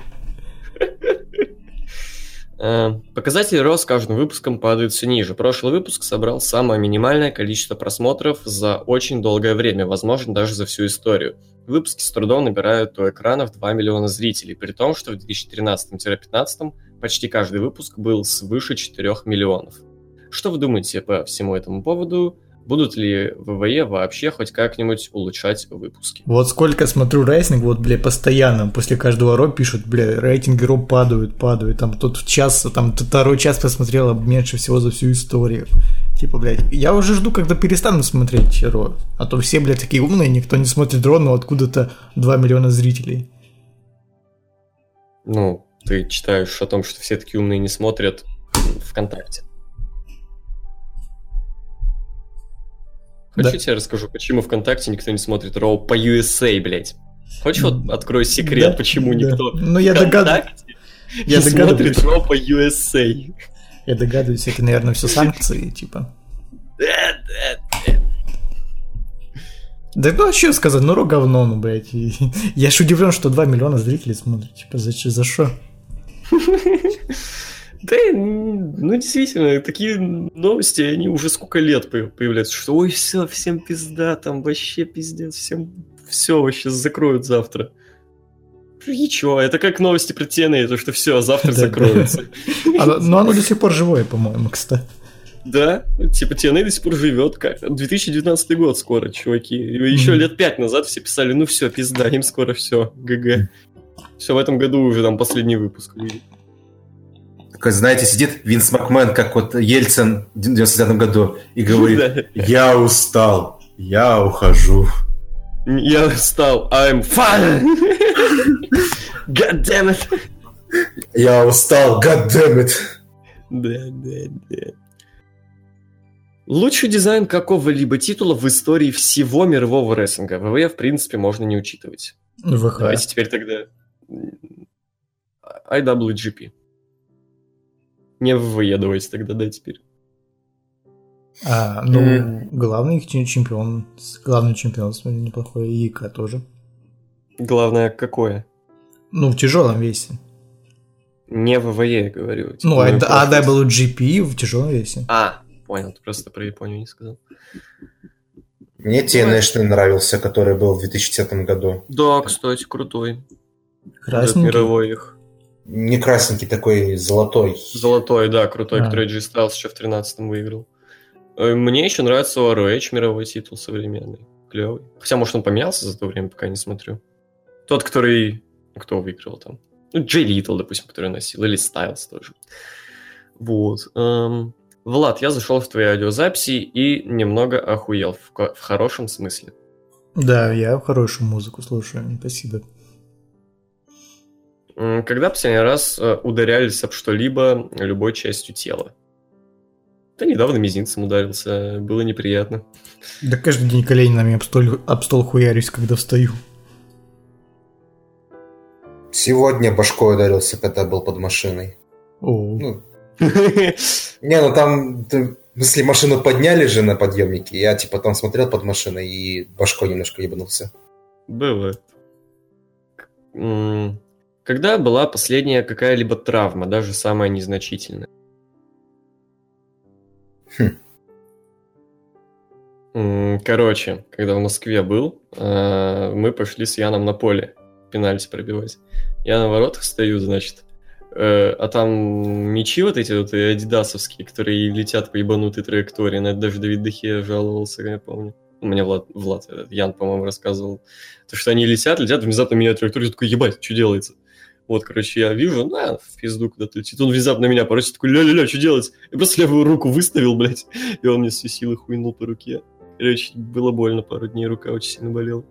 Э, Показатели рост с каждым выпуском падают все ниже. Прошлый выпуск собрал самое минимальное количество просмотров за очень долгое время, возможно, даже за всю историю. Выпуски с трудом набирают у экранов 2 миллиона зрителей, при том, что в 2013-2015 почти каждый выпуск был свыше 4 миллионов. Что вы думаете по всему этому поводу? Будут ли ВВЕ вообще хоть как-нибудь улучшать выпуски? Вот сколько смотрю рейтинг, вот, бля, постоянно после каждого ро пишут, бля, рейтинги ро падают, падают. Там тут в час, там второй час посмотрела меньше всего за всю историю. Типа, блядь, я уже жду, когда перестану смотреть ро. А то все, блядь, такие умные, никто не смотрит ро, но откуда-то 2 миллиона зрителей. Ну, ты читаешь о том, что все такие умные не смотрят ВКонтакте. Хочешь, Да. я тебе расскажу, почему ВКонтакте никто не смотрит Роу по USA, блядь? Хочешь, вот открою секрет, Да, почему да. никто Ну, я догадываюсь. ВКонтакте Я не смотрит. Роу по USA? Я догадываюсь, это, наверное, все санкции, типа. Да, да, да. Да ну, а что сказать, ну ро говно, ну, блядь. Я ж удивлен, что 2 миллиона зрителей смотрят. Типа, за что? Да, ну действительно, такие новости, они уже сколько лет по- появляются, что ой, все, всем пизда, там вообще пиздец, всем все вообще закроют завтра. И чё, это как новости про TNA, то что все, завтра Да, да. закроется. Но оно до сих пор живое, по-моему, кстати. Да, типа TNA до сих пор живет, как 2019 год скоро, чуваки. Еще Мгм. лет пять назад все писали, ну все, пизда, им скоро все, ГГ. Все, в этом году уже там последний выпуск выйдет. Такой, знаете, сидит Винс Макмен, как вот Ельцин в 99 году, и говорит, я устал, я ухожу. Я стал, I'm fine. God damn it. Я устал, god damn it. Да, да, да. Лучший дизайн какого-либо титула в истории всего мирового рестлинга. ВВЕ, в принципе, можно не учитывать. ВХ. Давайте теперь тогда IWGP. Не ВВЕ давайте тогда, да, теперь. А, ну, М. главный их чемпион, главный чемпион, смотри, неплохой, и Ика тоже. Главное, какое? Ну, в тяжелом весе. Не ВВЕ, я говорю. Типа, Ну, а просто- AWGP в тяжелом весе. А, понял, ты просто про Японию не сказал. Мне TNA нравился, который был в 2010 году. Да, кстати, крутой. Этот Красненький. мировой их. Не красненький такой, золотой. Золотой, да, крутой, А. который G Styles еще в 13-м выиграл. Э, Мне еще нравится ROH мировой титул современный. Клевый. Хотя, может, он поменялся за то время, пока не смотрю. Тот, который... Кто выиграл там? Ну, Джей Литл, допустим, который носил. Или Стайлз тоже. Вот. эм, Влад, я зашел в твои аудиозаписи и немного охуел. В, в хорошем смысле. Да, я хорошую музыку слушаю, спасибо. Когда последний раз э, ударялись об что-либо любой частью тела? Да недавно мизинцем ударился, было неприятно. Да каждый день коленями об стол, об стол хуярюсь, когда встаю. Сегодня башкой ударился, когда был под машиной. О, Ну, не, ну там, смысле, машину подняли же на подъемнике, я типа там смотрел под машиной и башкой немножко ебанулся. Бывает. Когда была последняя какая-либо травма, даже самая незначительная? Хм. Короче, когда в Москве был, э, мы пошли с Яном на поле пенальти пробивать. Я на воротах стою, значит, э, а там мячи вот эти вот э, адидасовские, которые летят по ебанутой траектории. На это даже Давид Дехе жаловался, я помню. Меня Влад, Влад этот, Ян, по-моему, рассказывал. То, что они летят, летят, внезапно меняют траекторию, такой, ебать, что делается? Вот, короче, я вижу, на, в пизду куда-то летит. Он внезапно меня поросит, такой, ля-ля-ля, что делать? Я просто левую руку выставил, блядь, и он мне с силы хуйнул по руке. Короче, было больно пару дней, рука очень сильно болела.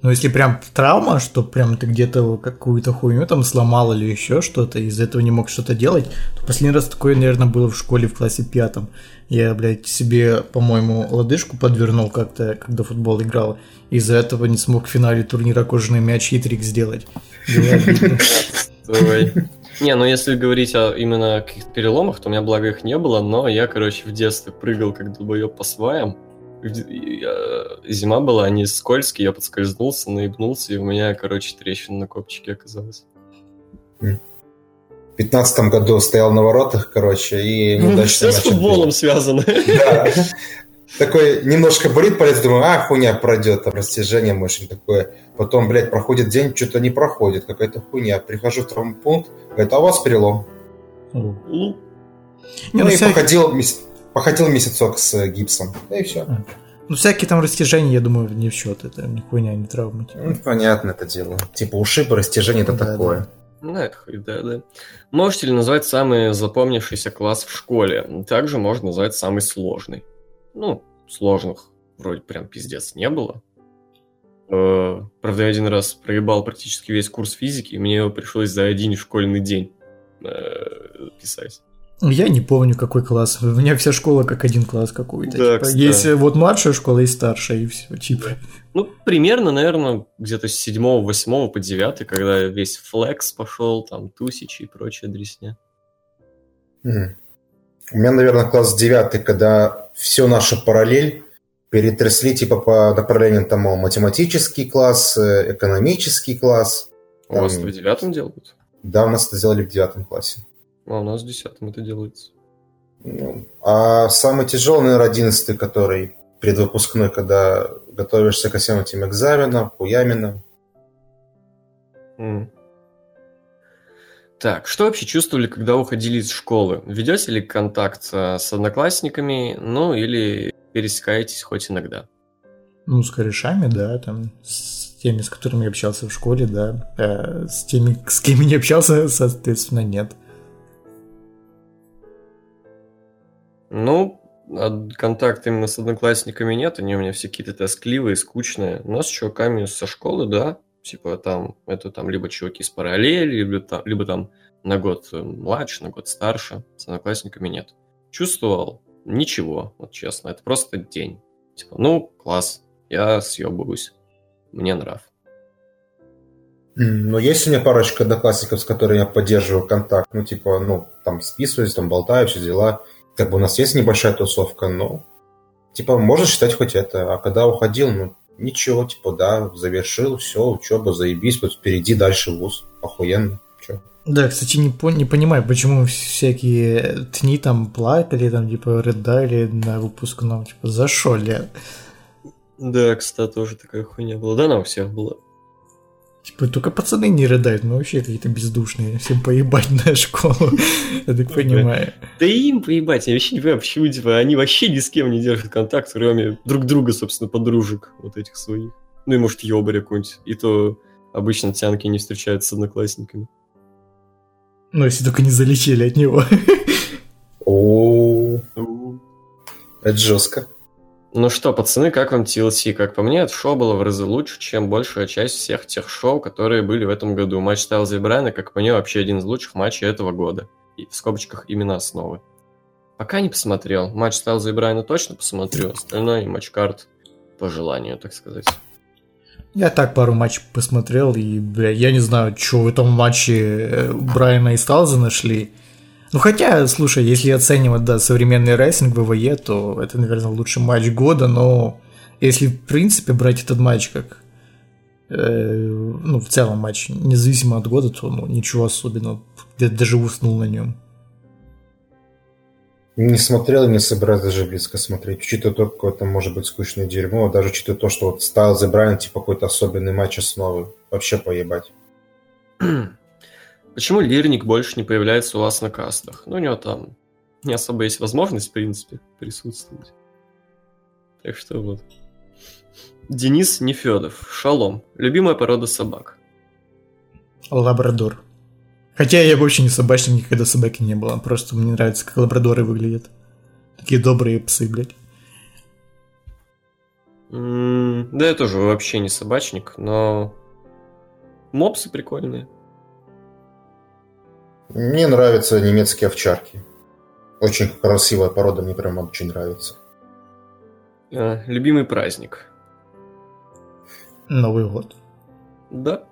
Ну, если прям травма, что прям ты где-то какую-то хуйню там сломал или еще что-то, из-за этого не мог что-то делать, то последний раз такое, наверное, было в школе в классе пятом. Я, блядь, себе, по-моему, лодыжку подвернул как-то, когда футбол играл. Из-за этого не смог в финале турнира кожаный мяч и трик сделать. Не, ну если говорить о именно каких-то переломах, то у меня, благо, их не было, но я, короче, в детстве прыгал как долбоеб по сваям. Э, Зима была, они скользкие, я подскользнулся, наебнулся, и у меня, короче, трещина на копчике оказалась. В 15 году стоял на воротах, короче, и неудачно Все с футболом связано. Да. Такой немножко болит палец, думаю, а, хуйня пройдет, там растяжение, что такое. Потом, блядь, проходит день, что-то не проходит, какая-то хуйня. Прихожу в травмпункт, говорит, а у вас перелом. Ну, Ну, и походил, мес- походил месяцок с э, гипсом. Да и все. ну, всякие там растяжения, я думаю, не в счет. Это ни хуйня, не травма. типа. Ну, понятно это дело. Типа ушибы, растяжение это Да, такое. Ну, это хуй, да, да. Можете ли назвать самый запомнившийся класс в школе? Также можно назвать самый сложный. Ну, сложных вроде прям пиздец не было. Э, Правда, я один раз проебал практически весь курс физики, и мне его пришлось за один школьный день э, писать. Я не помню, какой класс. У меня вся школа как один класс какой-то. Да, типа. кстати. Есть э, вот младшая школа и старшая, и все. Типа. Ну, примерно, наверное, где-то с 7 8 по 9 когда весь флекс пошел, там, тусичи и прочая дресня. Мгм. У меня, наверное, класс девятый, когда все наша параллель перетрясли типа по направлениям там математический класс, э, экономический класс. У вас Там- в девятом делают? Да, у нас это сделали в девятом классе. А у нас в десятом это делается. Ну, А самый тяжелый, наверное, одиннадцатый, который предвыпускной, когда готовишься ко всем этим экзаменам, хуяминам. М. Так, что вообще чувствовали, когда уходили из школы? Ведете ли контакт э, с одноклассниками, ну или пересекаетесь хоть иногда? Ну, с корешами, да, там, с теми, с которыми я общался в школе, да. Э, с теми, с кем я не общался, соответственно, нет. Ну, контакта именно с одноклассниками нет, они у меня все какие-то тоскливые, скучные. Но с чуваками со школы, да, типа там, это там либо чуваки с параллели, либо там, либо там на год э, младше, на год старше, с одноклассниками нет. Чувствовал? Ничего, вот честно, это просто день. Типа, ну, класс, я съебываюсь, мне нрав. Но есть у меня парочка одноклассников, с которыми я поддерживаю контакт. Ну, типа, ну, там списываюсь, там болтаю, все дела. Как бы у нас есть небольшая тусовка, но, типа, можно считать хоть это. А когда уходил, ну, ничего, типа, да, завершил, все, учеба, заебись, вот впереди дальше вуз, охуенно. Чё? Да, кстати, не, пон- не понимаю, почему всякие тни там плакали, там, типа, рыдали на выпускном, типа, за шо, лет? Да, кстати, тоже такая хуйня была. Да, у всех была. Типа, только пацаны не рыдают, ну вообще какие-то бездушные, всем поебать на школу, я так понимаю. Да им поебать, я вообще не понимаю, почему, типа, они вообще ни с кем не держат контакт, кроме друг друга, собственно, подружек вот этих своих. Ну и, может, ёбаря какой-нибудь. И то обычно тянки не встречаются с одноклассниками. Ну, если только не залетели от него. О, это жестко. Ну что, пацаны, как вам TLC? Как по мне, это шоу было в разы лучше, чем большая часть всех тех шоу, которые были в этом году. Матч Стайлза и Брайана, как по мне, вообще один из лучших матчей этого года. И в скобочках именно основы. Пока не посмотрел. Матч Стайлза и Брайана точно посмотрю. Остальное матч карт по желанию, так сказать. Я так пару матчей посмотрел, и, бля, я не знаю, что в этом матче э, Брайана и Стайлза нашли. Ну, хотя, слушай, если оценивать, да, современный рестлинг ВВЕ, то это, наверное, лучший матч года, но если, в принципе, брать этот матч как э, ну, в целом матч, независимо от года, то ну, ничего особенного. Я даже уснул на нем. Не смотрел и не собираюсь даже близко смотреть. Учитывая то, какое-то может быть скучное дерьмо, даже учитывая то, что вот стал The Bryan, типа какой-то особенный матч основы. Вообще поебать. Почему Лирник больше не появляется у вас на кастах? Ну, у него там не особо есть возможность, в принципе, присутствовать. Так что вот. Денис Нефедов. Шалом. Любимая порода собак. Лабрадор. Хотя я вообще не собачник, никогда собаки не было. Просто мне нравится, как лабрадоры выглядят. Такие добрые псы, блядь. М, Да, я тоже вообще не собачник, но... Мопсы прикольные. Мне нравятся немецкие овчарки. Очень красивая порода, мне прям очень нравится. А, любимый праздник. Новый год. Да.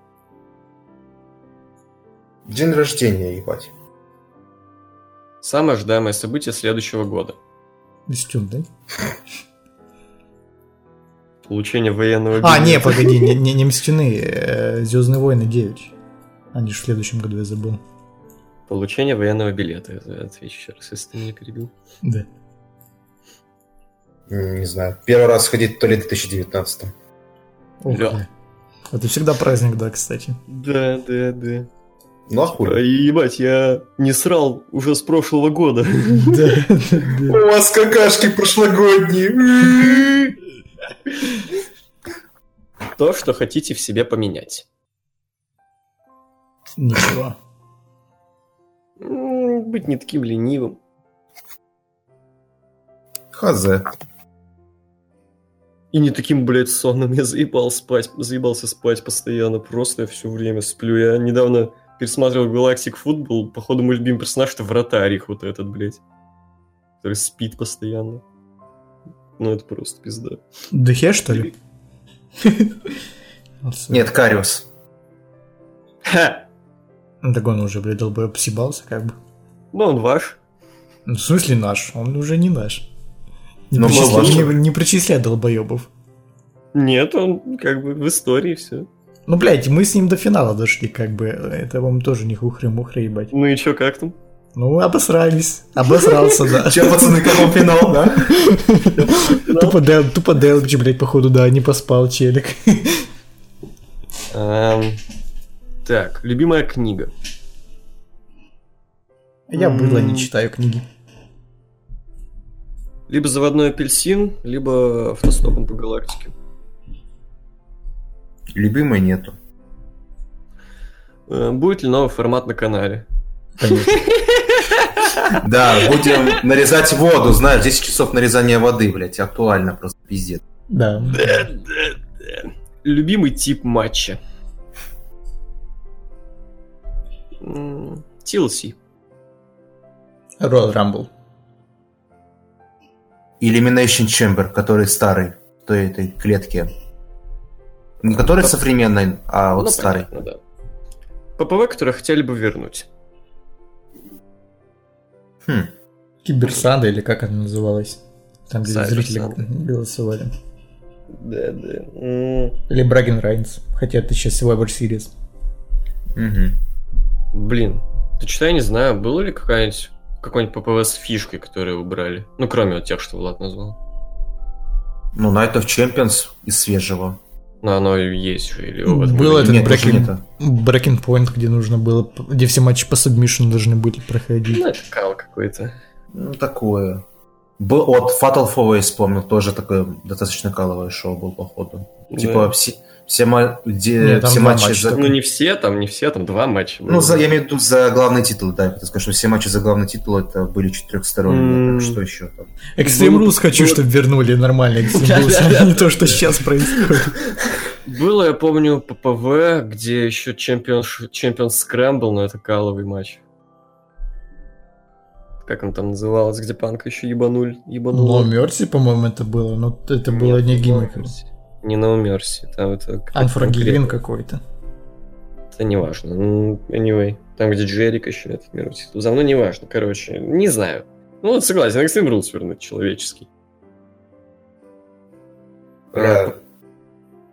День рождения, ебать. Самое ожидаемое событие следующего года. Десятюн, да? Получение военного А, не, билета. погоди, не, не, не Мстины, Звездные войны 9. Они же в следующем году, я забыл. Получение военного билета. Я отвечу еще раз, если ты меня перебил. Да. Не знаю. Первый раз ходить то ли в 2019. Ух Да. Это всегда праздник, да, кстати. Да, да, да. Ну а хули? Ебать, я не срал уже с прошлого года. Да, да, да. У вас какашки прошлогодние. То, что хотите в себе поменять. Ничего. Быть не таким ленивым. Хазе. И не таким, блядь, сонным. Я заебал спать, заебался спать постоянно. Просто я все время сплю. Я недавно пересматривал Галактик Футбол. Походу, мой любимый персонаж это вратарик вот этот, блядь. Который спит постоянно. Ну, это просто пизда. Духе, что ли? Нет, Кариус. Ха! Так он уже, блядь, долбоеб съебался, как бы. Ну, он ваш. Ну, в смысле наш? Он уже не наш. Не, Но причисля- не- не причисляй долбоебов. Нет, он как бы в истории все. Ну, блядь, мы с ним до финала дошли, как бы. Это вам тоже не хухры-мухры, ебать. Ну и чё, как там? Ну, обосрались. Обосрался, да. Че, пацаны, как вам финал, да? Тупо Дел, тупо Делбич, блядь, походу, да, не поспал, челик. Эм, Так, любимая книга. Я быдло не читаю книги. Либо заводной апельсин, либо автостопом по галактике. Любимой нету. Э, Будет ли новый формат на канале? Да, будем нарезать воду, знаешь, 10 часов нарезания воды, блядь, актуально просто, пиздец. Да. Любимый тип матча. TLC. Royal Rumble. Elimination Chamber, который старый, в той этой клетке. Не который современный, а вот Ну, старый. понятно, да. ППВ, которые хотели бы вернуть. Хм. Киберсада или как она называлась? Там, где Сайберсада. зрители голосовали. Да, да. Или Брагин Райнс. Хотя это сейчас Survivor Series. Мгм. Блин, ты что, я не знаю, было ли какая-нибудь какой-нибудь ППВ с фишкой, которые убрали? Ну, кроме вот тех, что Влад назвал. Ну, Night of Champions из свежего. Но оно и есть же, или в этом Было году этот. Breaking Point, где нужно было, где все матчи по сабмишну должны были проходить. Ну, это кал какой-то. Ну, такое. Был, вот Fatal Four я вспомнил, тоже такое достаточно каловое шоу был, походу. Типа, Да. все, все, ма- где, Нет, все матчи матча за... Ну, не все, там не все, там два матча. Ну, за, я имею в виду за главный титул, да, я скажу, что все матчи за главный титул это были четырехсторонние, М. так что еще там. Extreme Было- Rules хочу, было- чтобы вернули нормально Extreme Rules, а не то, что сейчас происходит. Было, я помню, ППВ, где еще чемпион, чемпион скрэмбл, но это каловый матч. Как он там называлось, где панка еще ебануль, ебанул. No Mercy, по-моему, это было, но это было не гиммик. Не на Мерси, там это... какой-то Unforgiven конкретный. какой-то. Это не важно. Ну, anyway, там, где Джерик еще этот мир. За мной не важно, короче, не знаю. Ну, вот согласен, Extreme Rules вернуть человеческий. Бля,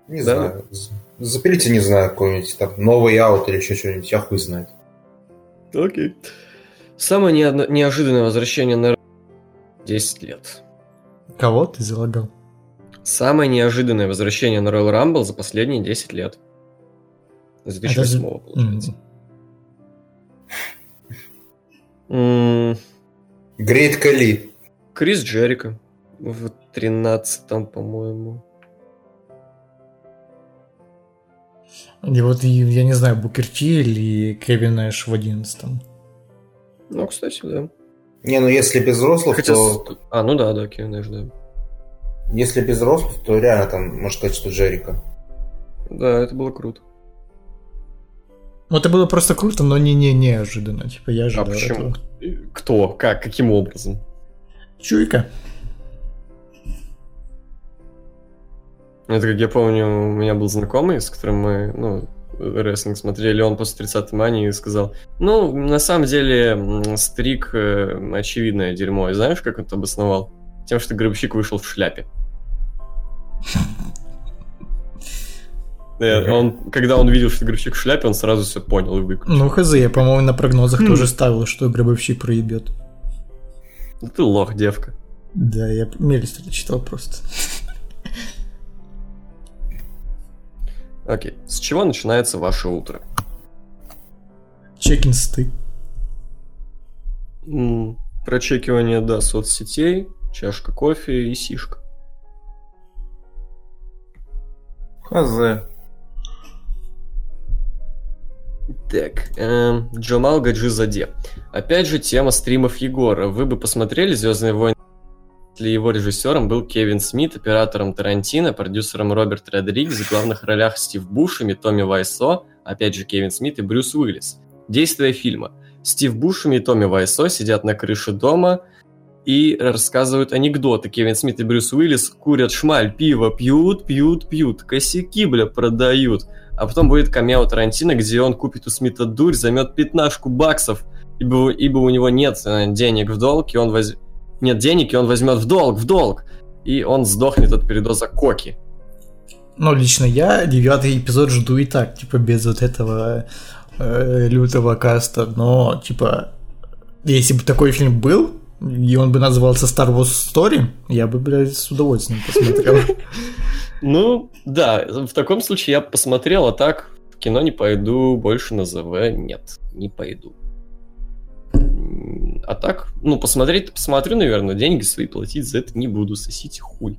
не Да? знаю. Запилите, не знаю, какой-нибудь там новый аут или еще что-нибудь, я хуй знает. Окей. Самое неодно- неожиданное возвращение на 10 лет. Кого ты залагал? Самое неожиданное возвращение на Royal Rumble за последние 10 лет. С 2008 получается. М, Грейт Кали. Крис Джерика в 13 по-моему. И вот, и, я не знаю, Букер Ти или Кевин Нэш в одиннадцатом. Ну, кстати, да. Не, ну если без взрослых, Хотя... то... с- А, ну да, да, Кевин Нэш, да. Если без взрослых, то реально там, можно сказать, что Джерика. Да, это было круто. Ну, это было просто круто, но не, не неожиданно. Типа, я А ожидал почему? этого. Кто? Как? Каким образом? Чуйка. Это, как я помню, у меня был знакомый, с которым мы, ну, рестлинг смотрели, он после 30 мании сказал, ну, на самом деле, стрик э, очевидное дерьмо. И знаешь, как он это обосновал? Тем, что гробовщик вышел в шляпе. Он, когда он видел, что гробовщик в шляпе, он сразу все понял и выключил. Ну, хз, я, по-моему, на прогнозах Хм. тоже ставил, что гробовщик проебет. Ну Ты лох, девка. Да, я Мелистер читал просто. Окей. С чего начинается ваше утро? Чекин сты. М, Прочекивание, да, соцсетей, чашка кофе и сишка. Хз. Так, эм, Джамал Гаджизаде. Опять же, тема стримов Егора. Вы бы посмотрели «Звездные войны», если его режиссером был Кевин Смит, оператором Тарантино, продюсером Роберт Родригес, в главных ролях Стив Бушеми, Томми Вайсо, опять же Кевин Смит и Брюс Уиллис. Действие фильма. Стив Бушеми и Томми Вайсо сидят на крыше дома и рассказывают анекдоты. Кевин Смит и Брюс Уиллис курят шмаль, пиво пьют, пьют, пьют, косяки, бля, продают. А потом будет камео Тарантино, где он купит у Смита дурь, займет пятнашку баксов, ибо, ибо у него нет э, денег в долг, и он воз... нет денег, и он возьмет в долг, в долг, и он сдохнет от передоза коки. Ну, лично я девятый эпизод жду и так, типа, без вот этого э, лютого каста. Но, типа, если бы такой фильм был, и он бы назывался Star Wars Story, я бы, блядь, с удовольствием посмотрел. Ну, да, в таком случае я посмотрел, а так в кино не пойду, больше на ЗВ нет, не пойду. А так, ну, посмотреть посмотрю, наверное, деньги свои платить за это не буду, сосите хуй.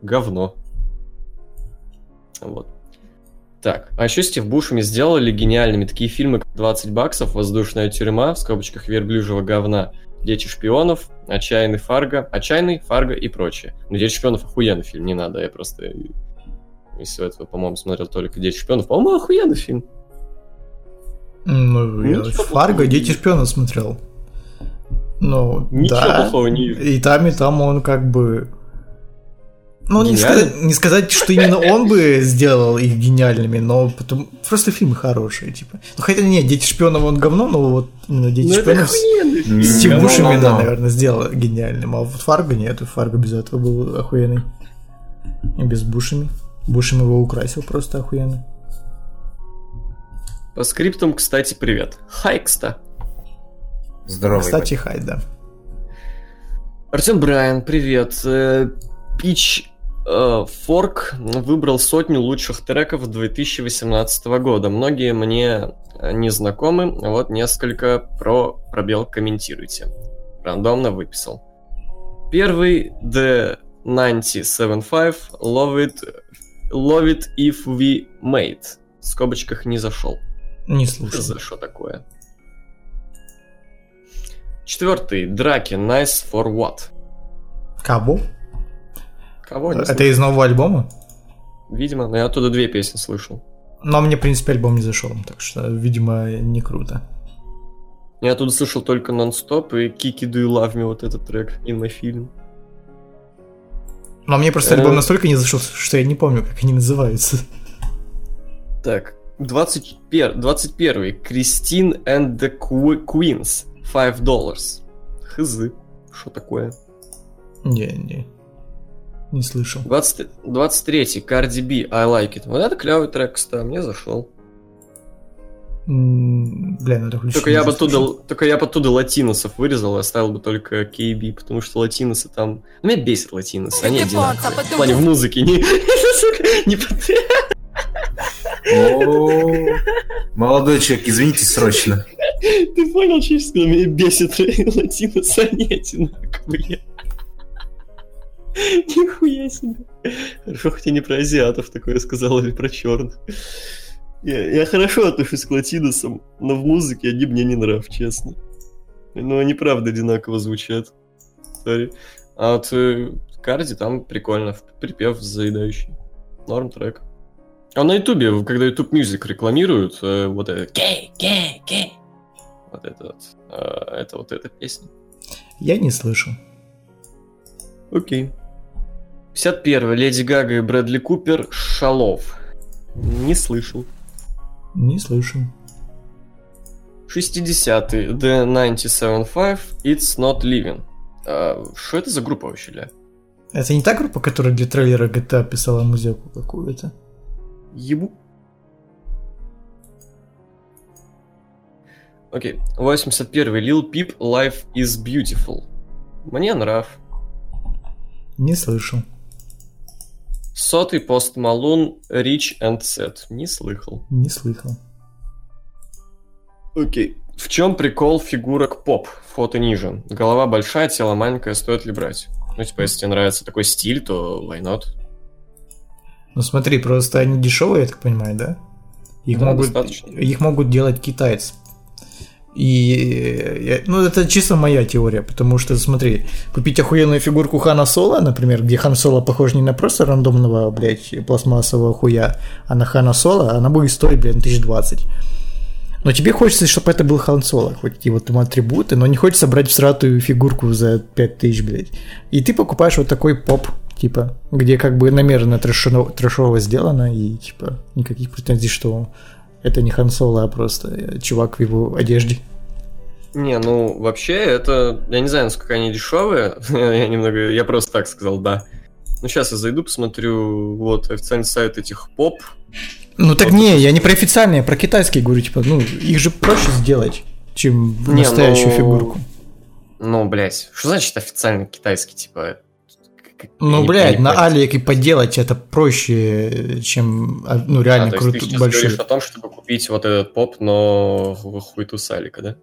Говно. Вот. Так, а еще Стив Бушами сделали гениальными такие фильмы, как 20 баксов, Воздушная тюрьма, в скобочках верблюжьего говна, Дети шпионов, Отчаянный Фарго, Отчаянный, Фарго и прочее. Ну, Дети шпионов охуенный фильм, не надо, я просто из всего этого, по-моему, смотрел только Дети шпионов. По-моему, охуенный фильм. Ну, я Ничего Фарго. Дети шпиона смотрел. Ну, Ничего да. плохого не вижу. И там, и там он как бы... Ну, не сказать, не сказать, что именно он бы сделал их гениальными, но потом просто фильмы хорошие, типа. Ну, хотя нет, Дети шпионов он говно, но вот именно Дети Ну, это шпионов с фильм. с Бушеми, да, наверное, сделал гениальным. А вот Фарго нет, Фарго без этого был охуенный. И без Бушеми. Бушеми его украсил просто охуенно. По скриптам, кстати, привет. Хайкста. Здорово. Кстати, хай, да. Артем Брайан, привет. Э, Пич Форк выбрал сотню лучших треков 2018 года. Многие мне э, не знакомы, вот несколько про пробел комментируйте. Рандомно выписал. Первый The 975 Love It, Love it If We Made. В скобочках не зашел. Не Что слушал. за что такое? Четвертый. Драки. Nice for what? Кого? Кого? Не Это слышал. из нового альбома? Видимо, но я оттуда две песни слышал. Но мне, в принципе, альбом не зашел, так что, видимо, не круто. Я оттуда слышал только нон-стоп и Kiki Do You Love Me, вот этот трек, in my film. Но мне просто Э. альбом настолько не зашел, что я не помню, как они называются. Так, 21, 21 Кристин and the Qu- Queens. 5 dollars. Хз. Что такое? Не-не. Не слышал. 20, 23-й, Cardi B, I Like It. Вот это клевый трек, кстати, мне зашел. М, Бля, надо включить. Только я бы оттуда, только я бы оттуда латиносов вырезал и оставил бы только KB, потому что латиносы там... Ну, меня бесит латиносы, они одинаковые. В плане в музыке, не... не Молодой человек, извините срочно. Ты понял, сказал? Меня бесит латиносы, они одинаковые. Нихуя себе. Хорошо, хоть я не про азиатов такое сказал, или про черных. Я, я хорошо отношусь к латиносам, но в музыке они мне не нрав, честно. Ну, они правда одинаково звучат. Сори. А вот э, Карди там прикольно, припев заедающий. Норм трек. А на ютубе, когда YouTube Music рекламируют, э, вот это гей, гей, гей. Вот это вот. э, это вот эта песня. Я не слышал. Окей. 51 Леди Гага и Брэдли Купер Шалов. Не слышал. Не слышал. 60-й The 97.5 It's Not Living. А, Что это за группа вообще, ля? Это не та группа, которая для трейлера GTA писала музыку какую-то? Ебу. Окей. 81 Lil Peep Life is Beautiful. Мне нрав. Не слышал. Сотый Пост Малун Rich and Set. Не слыхал. Не слыхал. Окей. В чем прикол фигурок поп? Фото ниже. Голова большая, тело маленькое, стоит ли брать? Ну, типа, если тебе нравится такой стиль, то why not? Ну смотри, просто они дешевые, я так понимаю, да? Их, Да, могут, достаточно. их могут делать китайцы. И, ну, это чисто моя теория, потому что, смотри, купить охуенную фигурку Хана Соло, например, где Хан Соло похож не на просто рандомного, блядь, пластмассового хуя, а на Хана Соло, она будет стоить, блядь, 1020. Но тебе хочется, чтобы это был Хан Соло, хоть и вот там атрибуты, но не хочется брать всратую фигурку за 5000, блядь. И ты покупаешь вот такой поп, типа, где как бы намеренно трэшово, трэшово сделано, и, типа, никаких претензий, что это не Хан Соло, а просто э, чувак в его одежде. Не, ну, вообще, это... Я не знаю, насколько они дешевые. я немного... Я просто так сказал, да. Ну, сейчас я зайду, посмотрю, вот, официальный сайт этих поп. Ну так Вот. не, я не про официальные, я про китайские говорю, типа, ну, их же проще сделать, чем Не, настоящую ну, фигурку. Ну, блядь, что значит официальный китайский, типа? Ну, блядь, на. Алике поделать это проще, чем, а, ну, А, реально то есть ты сейчас большой. говоришь о том, чтобы купить вот этот поп, но ху- хуйту Салика, да?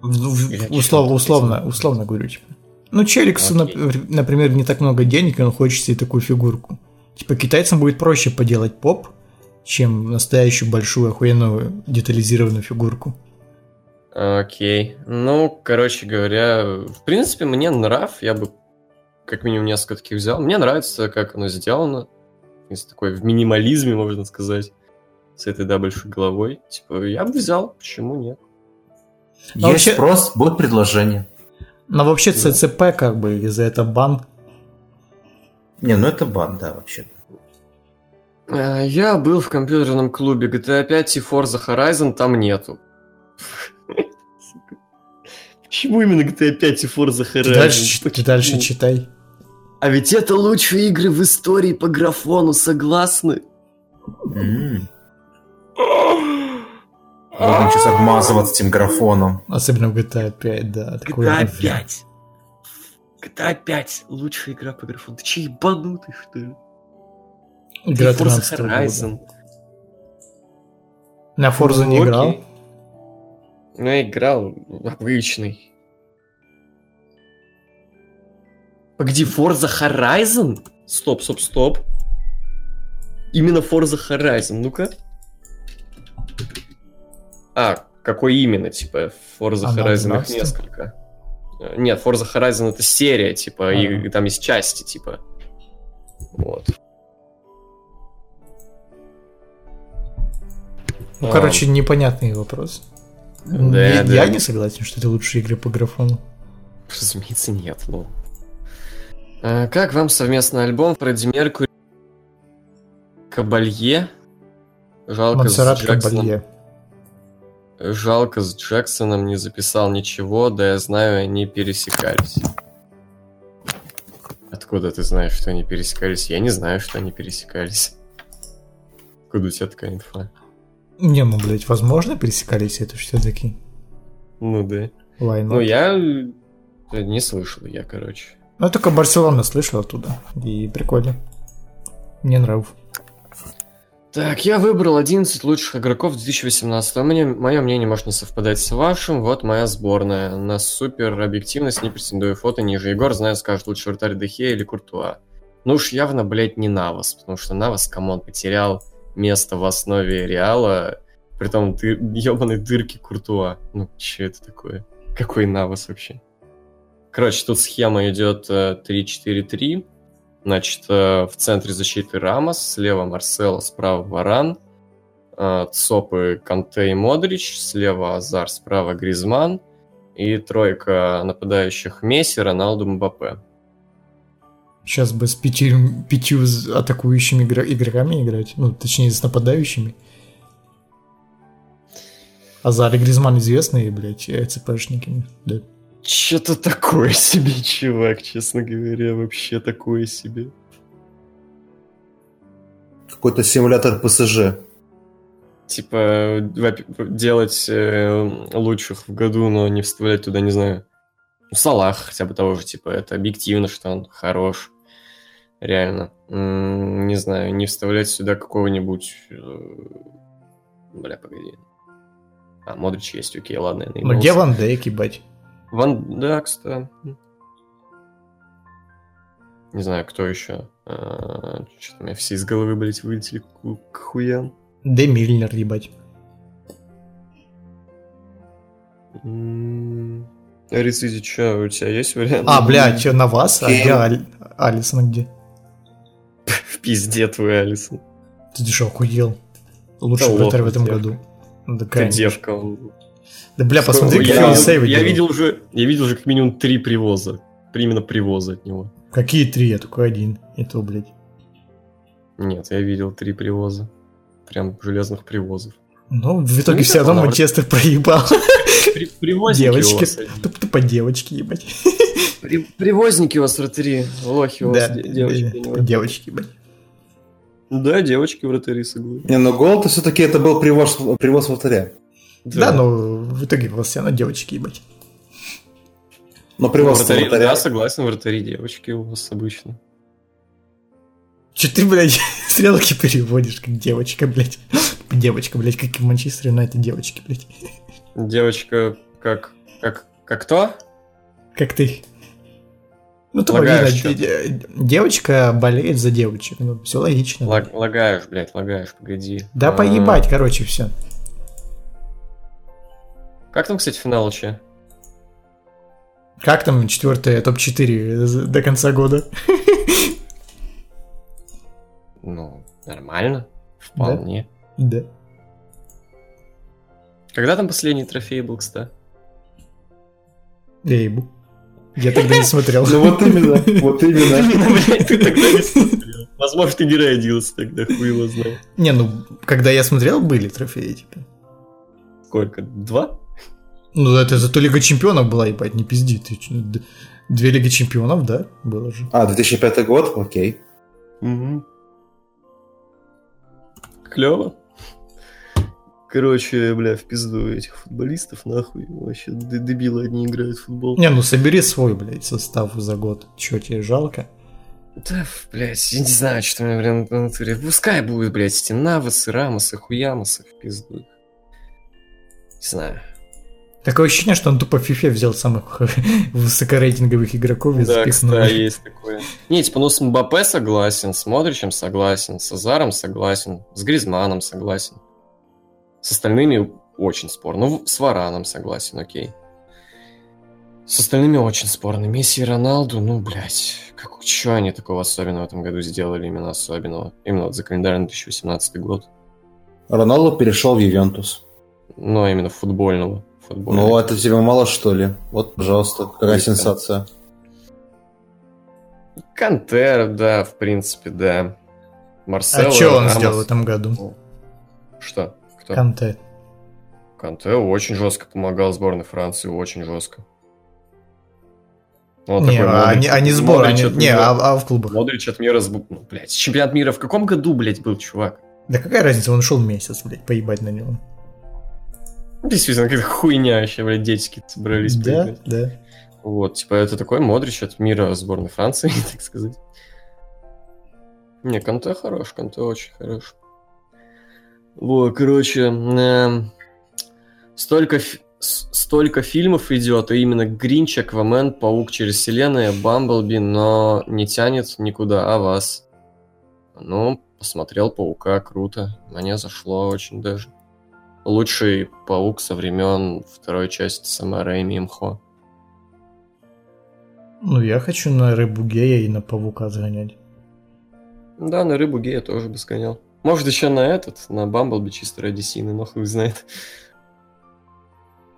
В- в- Или условно, условно, говорю, типа. Ну, Челиксу, нап- например, не так много денег, и он хочет себе такую фигурку. Типа, китайцам будет проще поделать поп, чем настоящую большую охуенную детализированную фигурку. Окей. Ну, короче говоря, в принципе, мне нрав, я бы как минимум несколько таких взял. Мне нравится, как оно сделано. Если такое в минимализме, можно сказать. С этой, да, большой головой. Типа, я бы взял, почему нет? Ну, Есть вообще- спрос, будет предложение. Но вообще Да. ЦЦП как бы, и за это бан. Не, ну это бан, да, вообще. А, Я был в компьютерном клубе GTA 5 и Forza Horizon там нету. Почему именно GTA 5 и Forza Ты Horizon? дальше, чит- ты дальше читай. А ведь это лучшие игры в истории по графону, согласны? М. Будем сейчас обмазываться этим графоном. Особенно в GTA 5, да. GTA говно. 5. GTA 5 лучшая игра по графону. Ты че ебанутый, что ли? Игра Ты Forza 13 года. Horizon. На Forza не Ну, играл? Ну, я играл обычный. Погоди, Forza Horizon? Стоп, стоп, стоп. Именно Forza Horizon, ну-ка. А, какой именно, типа, Forza Она Horizon их 12? несколько. Э, Нет, Forza Horizon это серия, типа, и, Ага. и там есть части, типа. Вот. Ну, А. короче, непонятный вопрос. Да, я, да. я не согласен, что это лучшие игры по графону. Разумеется, нет. Ну. А, Как вам совместный альбом Фредди Меркури Кабалье? Жалко Монсеррат с Джексоном. Кабалье. Жалко с Джексоном не записал ничего, да я знаю, они пересекались. Откуда ты знаешь, что они пересекались? Я не знаю, что они пересекались. Откуда у тебя такая инфа? Не, ну, блядь, возможно, пересекались, это все-таки. Ну да. Why not? Ну я э, не слышал, я, короче. Ну, только Барселона слышал оттуда. И прикольно. Мне нравится. Так, я выбрал 11 лучших игроков 2018. Мне, мое мнение может не совпадать с вашим. Вот моя сборная. На супер объективность не претендую. Фото ниже. Егор, знаю, скажет, лучше вратарь Дехе или Куртуа. Ну уж явно, блядь, не Навас. Потому что Навас, come on, потерял место в основе Реала. Притом ты ебаной дырки Куртуа. Ну, че это такое? Какой Навас вообще? Короче, тут схема идет э, 3-4-3. Значит, э, в центре защиты Рамос, слева Марсело, справа Варан, э, Цопы, Канте и Модрич, слева Азар, справа Гризман и тройка нападающих Месси, Роналду, Мбаппе. Сейчас бы с пятью, пятью атакующими игроками играть. Ну, точнее, с нападающими. Азар и Гризман известные, блядь, э, ЦПшники. Да. Что-то такое себе, чувак, честно говоря, вообще такое себе. Какой-то симулятор ПСЖ. Типа, делать э, лучших в году, но не вставлять туда, не знаю, ну, Салах хотя бы того же, типа, это объективно, что он хорош. Реально. Не знаю, не вставлять сюда какого-нибудь... э, Бля, погоди. А, Модрич есть, окей, ладно, я Ну, где Ван Дейк, ебать? Ван Дакс, да. Не знаю, кто еще. Что-то у меня все из головы, блядь, вылетели к, хуям. Де Мильнер, ебать. М, Рицидзи, что, у тебя есть вариант? А, блядь, чё, на вас? А где Аль- Алисон где? В пизде твой, Алисон. Ты что, охуел? Лучший вратарь в этом году. Ты девка. Да, бля, посмотри, я, какие он видел- сейвы я делал. видел уже, я видел уже как минимум три привоза. При- Именно привоза от него. Какие три? Я только один. И то, блядь. Нет, я видел три привоза. Прям железных привозов. Ну, в итоге Ну, все равно. Манчестер проебал. При- привозники у Девочки. вас. Туп- Тупо девочки, ебать. При- привозники у вас вратари, лохи у вас, Да, де- девочки. да, не тупо вратари. девочки, ебать. Да, девочки вратари, согласен. Не, ну гол-то все-таки это был привоз, привоз вратаря. Да, но в итоге у вас все равно девочки, ебать. Но привоз вратари, вратаря. да, согласен, вратари девочки у вас обычно. Че ты, блядь, стрелки переводишь, как девочка, блядь. Девочка, блядь, как и в Манчестер Юнайтед девочки, блядь. Девочка как... Как, как кто? Как ты. Ну, тупо Лагаешь видно, девочка болеет за девочек. Ну, все логично. Лаг- лагаешь, блядь, лагаешь, погоди. Да А, поебать, короче, все. Как там, кстати, финал че? Как там четвертое топ-4 до конца года? Ну, нормально. Вполне. Да. Когда там последний трофей был, кстати? Я ебу. Я тогда не смотрел. Ну вот именно, вот именно. Ты тогда не смотрел. Возможно, ты не родился тогда, хуй его знает. Не, ну, когда я смотрел, были трофеи, типа. Сколько? Два? Ну, это зато Лига Чемпионов была, ебать, не пизди. Ты Две Лиги Чемпионов, да, было же. А, 2005 год, окей. Угу. Клево. Короче, бля, в пизду этих футболистов, нахуй. Вообще д- дебилы одни играют в футбол. Не, ну собери свой, блядь, состав за год. Чё, тебе жалко? Да, блядь, я не знаю, что мне, блин, в натуре. Пускай будет, блядь, эти Навасы, Рамосы, Хуямосы в пизду. Не знаю. Такое ощущение, что он тупо в FIFA взял самых высокорейтинговых игроков и Да, запихнул. кстати, есть такое. Не, типа, ну с Мбаппе согласен, с Модричем согласен, с Азаром согласен, с Гризманом согласен. С остальными очень спорно. Ну, с Вараном согласен, окей. С остальными очень спорно. Месси и Роналду, ну, блядь, как, что они такого особенного в этом году сделали, именно особенного? Именно вот за календарный 2018 год. Роналдо перешел в Ювентус. Но именно футбольного. Футбольного. Ну, это тебе мало, что ли? Вот, пожалуйста, какая сенсация. Кантер, да, в принципе, да. Марсело, А что он Рамос. сделал в этом году? Что? Кто? Канте. Канте очень жестко помогал сборной Франции, очень жестко. Вот Не, такой а Модрич- они, они сбор, Модрич от не, мира- а, а в клубах. Модрич от мира сб... ну, блядь, чемпионат мира в каком году, блядь, был, чувак? Да какая разница, он шел месяц, блядь, поебать на него. Действительно, какая-то хуйня вообще, блядь, детики собрались. Да, поиграть. да. Вот, типа, это такой Модрич от мира сборной Франции, так сказать. Не, Канте хорош, Канте очень хорош. Вот, короче, эм, столько, столько фильмов идет, и именно Гринч, Аквамен, Паук через вселенную, Бамблби, но не тянет никуда, а вас? Ну, посмотрел Паука, круто, мне зашло очень даже. Лучший Паук со времен второй части Сэма Рэйми и Мхо. Ну, я хочу на рыбу гея и на павука сгонять. Да, на рыбу гея тоже бы сгонял. Может, еще на этот, на Бамблби чисто ради Сины, но хуй знает.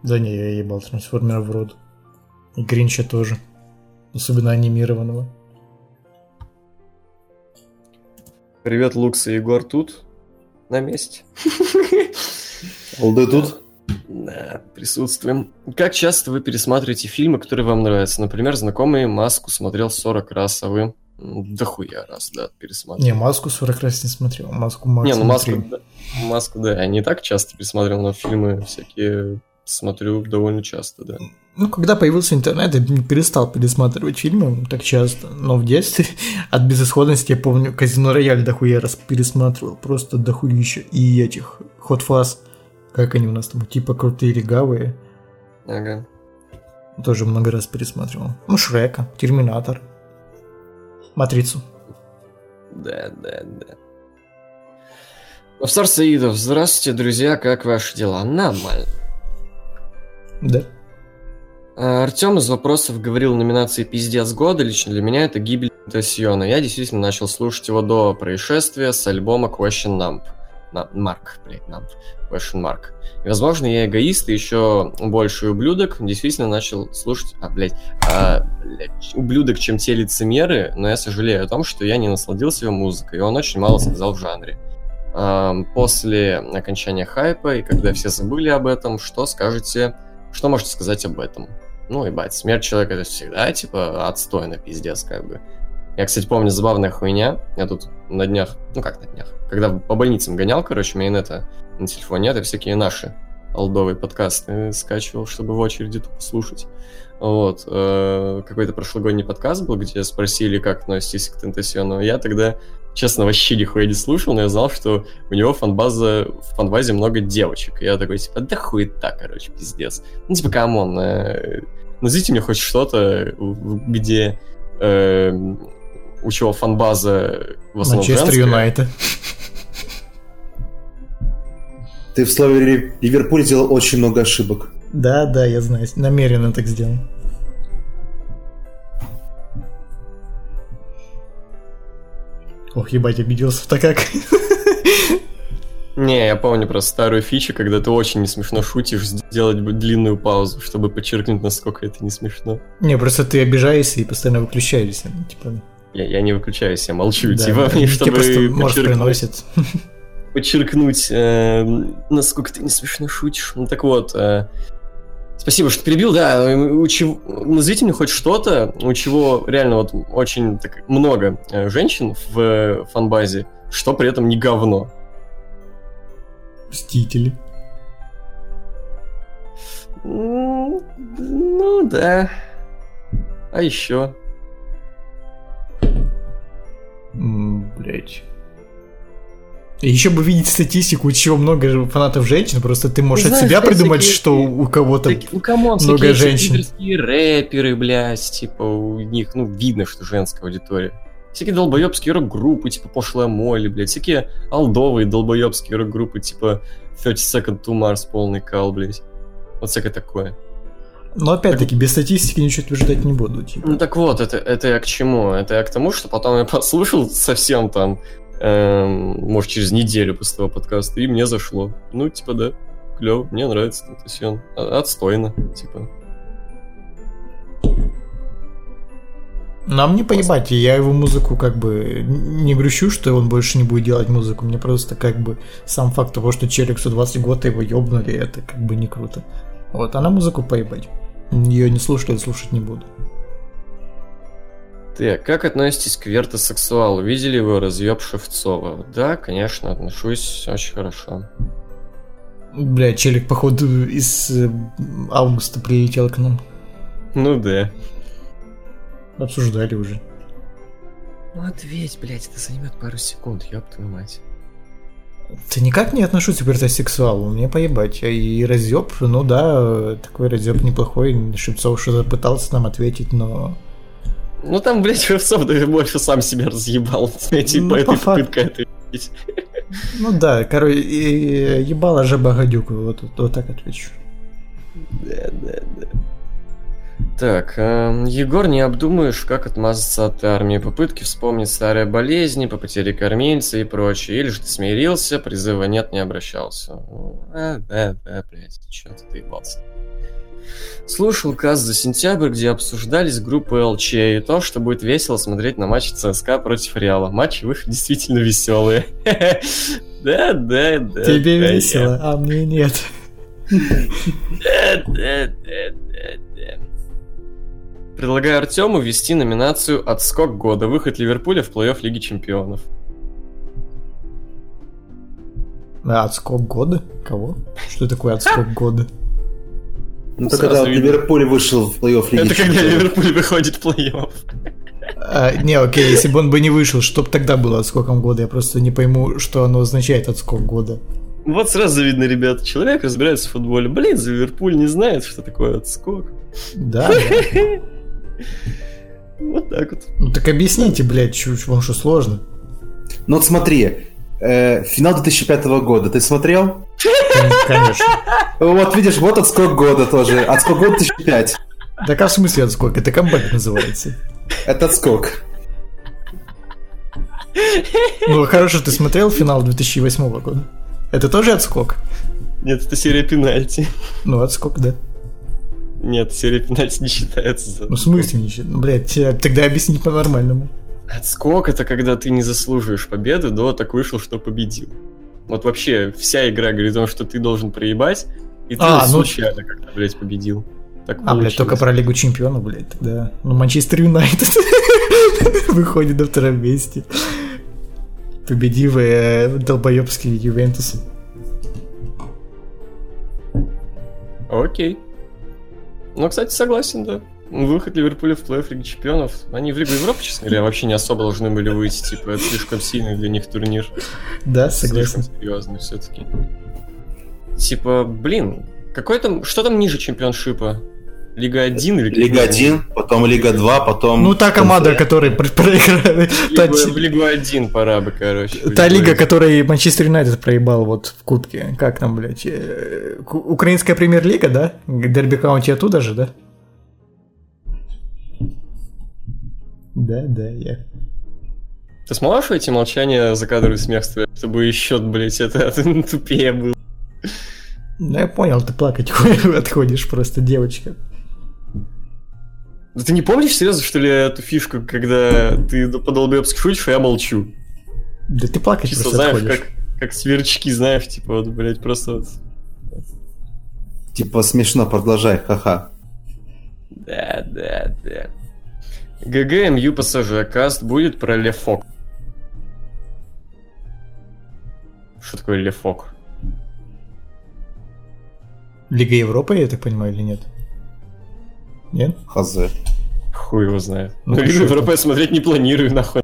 Да не, я ебал трансформера в рот. И Гринча тоже. Особенно анимированного. Привет, Лукс и Егор тут, на месте. Олды тут? Да, присутствуем. Как часто вы пересматриваете фильмы, которые вам нравятся? Например, знакомый Маску смотрел 40 раз, а вы? Да хуя раз, да, пересматривал. Не, маску 40 раз не смотрел. Маску Не, максимум ну маску, да, маску, да, я не так часто пересматривал, но фильмы всякие смотрю довольно часто, да. Ну, когда появился интернет, я перестал пересматривать фильмы так часто. Но в детстве от безысходности, я помню, Казино Рояль дохуя раз пересматривал. Просто дохуища. И этих Hot Fuzz, как они у нас там, типа крутые легавые. Ага. Тоже много раз пересматривал. Ну, Шрека, Терминатор, Матрицу. Да, да, да. Авсар Саидов, здравствуйте, друзья, как ваши дела? Нормально. Да. А, Артем из вопросов говорил номинации «Пиздец года». Лично для меня это «Гибель Тасьона». Я действительно начал слушать его до происшествия с альбома Question Numb. На, Марк, блядь, Numb. Question Mark. И, возможно, я эгоист и еще больше ублюдок. Действительно начал слушать... А, блядь, а, блядь, ублюдок, чем те лицемеры, но я сожалею о том, что я не насладился его музыкой, и он очень мало сказал в жанре. Ам, После окончания хайпа, и когда все забыли об этом, что скажете что можете сказать об этом? Ну, ебать, смерть человека это всегда, типа, отстойно, пиздец, как бы. Я, кстати, помню, забавная хуйня. Я тут на днях, ну как на днях, когда по больницам гонял, короче, меня инета на телефоне, это всякие наши олдовые подкасты скачивал, чтобы в очереди тупо слушать. Вот. э, Какой-то прошлогодний подкаст был, где спросили, как относитесь к Тентасиону. Я тогда, честно, вообще нихуя не слушал, но я знал, что у него фанбаза, в фанбазе много девочек. Я такой, типа, да хуета, короче, пиздец. Ну, типа, come on, э, назовите мне хоть что-то, где э, у чего фанбаза в основном Манчестер. Юнайтед. Ты в слове Ри- Ливерпуль сделал очень много ошибок. Да, да, я знаю. Намеренно так сделал. Ох, ебать, обиделся-то как. Не, я помню просто старую фичу, когда ты очень не смешно шутишь, сделать длинную паузу, чтобы подчеркнуть, насколько это не смешно. Не, просто ты обижаешься и постоянно выключаешься. Типа, Я, я не выключаюсь, я молчу, да, типа, тебе чтобы подчеркнуть, приносит. подчеркнуть, э, насколько ты не смешно шутишь. Ну так вот, э, спасибо, что перебил, да, у чего, назовите мне хоть что-то, у чего реально вот очень так много э, женщин в э, фанбазе, что при этом не говно. Мстители. Ну да. А еще? Блять. Еще бы видеть статистику, чего много фанатов женщин, просто ты можешь от Знаешь, себя да, придумать, всякие- что у кого-то... Так, ну, come on, много женщин. рэперы, блядь, типа, у них, ну, видно, что женская аудитория. Всякие долбоебские рок-группы, типа Пошлая Молли, блядь, всякие алдовые долбоебские рок-группы, типа 30 Second to Mars, полный кал, блядь. Вот всякое такое. Но опять-таки, без статистики ничего утверждать не буду. Типа. Ну так вот, это, это я к чему? Это я к тому, что потом я послушал совсем там, эм, может, через неделю после того подкаста, и мне зашло. Ну, типа, да, клево, мне нравится Тентасион. А- Отстойно, типа. Нам не поебать, я его музыку как бы не грущу, что он больше не будет делать музыку. Мне просто как бы сам факт того, что челик 120 год его ёбнули, это как бы не круто. Вот, а на музыку поебать. Ее не слушаю, я слушать не буду. Так, как относитесь к вертосексуалу? Видели его разъеб Шевцова? Да, конечно, отношусь очень хорошо. Бля, челик, походу, из э, августа прилетел к нам. Ну да. Обсуждали уже. Ну ответь, блядь, это займет пару секунд, ёб твою мать. Да никак не отношусь к вертосексуалу, мне поебать. И разъеб, ну да, такой разъеб неплохой. Шевцов что-то пытался нам ответить, но... Ну там, блядь, Шевцов даже больше сам себя разъебал, эти, Ну, по этой факту. попыткой ответить. Ну да, короче, ебала гадюку, вот, вот, вот так отвечу. Да, да, да. Так, эм, Егор, не обдумаешь, как отмазаться от армии. Попытки вспомнить старые болезни, по потере кормильца и прочее. Или же ты смирился, призыва нет, не обращался. А, да, да, блядь, чё ты доебался. Слушал каз за сентябрь, где обсуждались группы ЛЧ и то, что будет весело смотреть на матч ЦСКА против Реала. Матчи в их действительно веселые. Да, да, да. Тебе весело, а мне нет. да, да, да. Предлагаю Артему ввести номинацию «Отскок года. Выход Ливерпуля в плей-офф Лиги Чемпионов». А, отскок года? Кого? Что такое отскок года? Ну, это Сразу когда видно. Ливерпуль вышел в плей-офф Лиги Это когда. Ливерпуль выходит в плей-офф. А, не, окей, если бы он бы не вышел, что бы тогда было отскоком года? Я просто не пойму, что оно означает отскок года. Вот сразу видно, ребята, человек разбирается в футболе. Блин, за Ливерпуль не знает, что такое отскок. Да, да. Вот так вот. Ну так объясните, блядь, чуть вам что сложно? Ну вот смотри, э, финал 2005 года ты смотрел? Конечно. Вот видишь, вот отскок года тоже. Отскок года 2005. Так а в смысле отскок? Это камбэк называется. Это отскок. Ну хорошо, ты смотрел финал 2008 года? Это тоже отскок? Нет, это серия пенальти. Ну, отскок, да. Нет, серия пенальти не считается. за- Ну, в смысле ничего? Ну, блядь, тогда объясни по-нормальному. Отскок это когда ты не заслуживаешь победы, до так вышел, что победил. Вот вообще вся игра говорит о том, что ты должен проебать, и ты А, ну- случайно как-то, блядь, победил. Так А, блядь, получилось. только про Лигу Чемпионов, блядь, тогда... Ну, Манчестер Юнайтед выходит на втором месте. Победив э, долбоебский Ювентус. Окей. Ну, кстати, согласен, да. Выход Ливерпуля в плей-офф Лиги Чемпионов. Они в Лигу Европы, честно говоря, вообще не особо должны были выйти. Типа, это слишком сильный для них турнир. Да, Слишком согласен. серьезный все-таки. Типа, блин, какой там, что там ниже чемпионшипа? Лига 1 или Лига 1, потом Лига 2, потом... Ну, та команда, которая про- проиграла... в Лигу 1 пора бы, короче. Та лига, 1. которой Манчестер Юнайтед проебал вот в кубке. Как там, блядь? э, Украинская премьер-лига, да? Дерби каунти оттуда же, да? Да, да, я. Ты сможешь эти молчания, закадровый смех ставить, чтобы еще, блядь, это тупее было? Ну, я понял, ты плакать отходишь просто, девочка. Да ты не помнишь, серьезно, что ли, эту фишку, когда ты по-долбоебски шутишь, а я молчу? Да ты плакать Чисто, просто знаешь, отходишь. как, как сверчки, знаешь, типа, вот, блядь, просто вот... Типа смешно, продолжай, ха-ха. Да, да, да. ГГМЮ ПСЖ каст будет про Лефок. Что такое Лефок? Лига Европы, я так понимаю, или нет? Нет? Хазе. Хуй его знает. Ну, Ну, Лигу я смотреть не планирую, нахуй.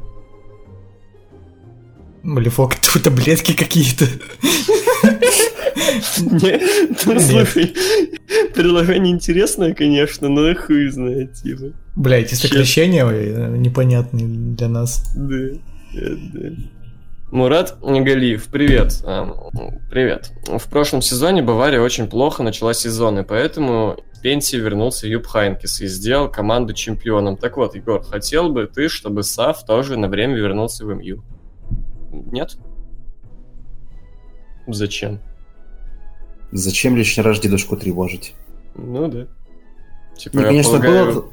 Малифок, это таблетки какие-то. Не, ну, Нет. слушай, приложение интересное, конечно, но хуй знает, типа. Бля, эти сокращения э, непонятные для нас. Да, да, да. Мурат Галиев, привет. Ам, Привет. В прошлом сезоне Бавария очень плохо начала сезон, и поэтому пенсии вернулся Юб Хайнкес и сделал команду чемпионом. Так вот, Егор, хотел бы ты, чтобы Сав тоже на время вернулся в МЮ? Нет? Зачем? Зачем лишний раз дедушку тревожить? Ну да. Типа, Ну, я конечно, полагаю- было...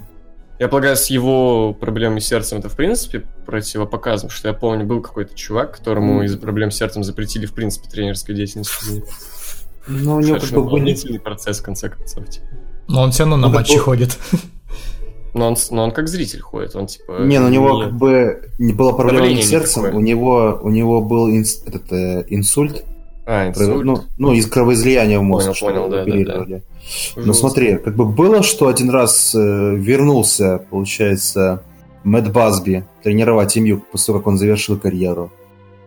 Я полагаю, с его проблемой с сердцем это в принципе противопоказано, потому что я помню, был какой-то чувак, которому Мгм. из-за проблем с сердцем запретили в принципе тренерской деятельность. Ну, у него как бы были... процесс, в конце концов. типа. Но он все равно на Ну, так матчи был- ходит. Но он, но он как зритель ходит, он типа... Не, ну у него не- как бы не было проблем с сердцем, такое. у него, у него был инс- этот, э, инсульт, А, инсульт. ну, ну, из кровоизлияния в мозг, Понял, понял, да, да. Ну Жестко. смотри, как бы было, что один раз э, вернулся, получается, Мэтт Басби тренировать семью после того, как он завершил карьеру.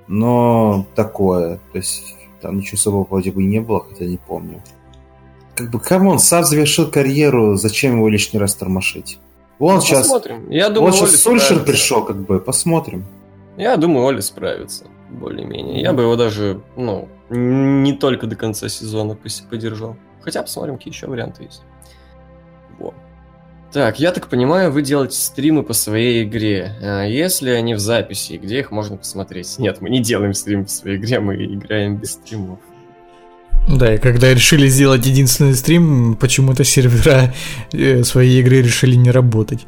Но такое, то есть там ничего особого вроде бы не было, хотя не помню. Как бы, come on, сам завершил карьеру, зачем его лишний раз тормошить? Вон Ну, сейчас, Посмотрим. Я думаю, вот сейчас Сульшер справится. пришел, как бы, посмотрим. Я думаю, Оли справится, более-менее. Я бы его даже, ну, не только до конца сезона подержал. Хотя посмотрим, какие еще варианты есть. Во. Так, я так понимаю, вы делаете стримы по своей игре. А Если они в записи, где их можно посмотреть? Нет, мы не делаем стрим по своей игре, мы играем без стримов. Да, и когда решили сделать единственный стрим, почему-то сервера э, своей игры решили не работать.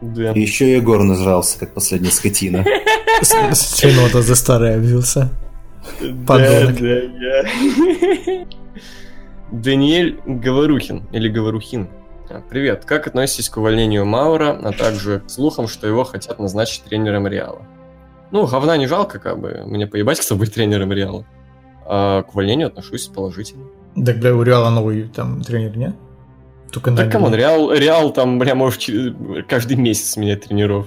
Да. И еще Егор нажрался, как последняя скотина. Свинота за старое обвился. Подонок. Да, да, я. Даниэль Говорухин или Говорухин. А, Привет, как относитесь к увольнению Маура, а также к слухам, что его хотят назначить тренером Реала? Ну, говна не жалко, как бы, мне поебать, кто будет тренером Реала. А к увольнению отношусь положительно. Так, бля, у Реала новый там тренер, нет? Только Так, come on, Реал, Реал там, бля, может, каждый месяц менять тренеров.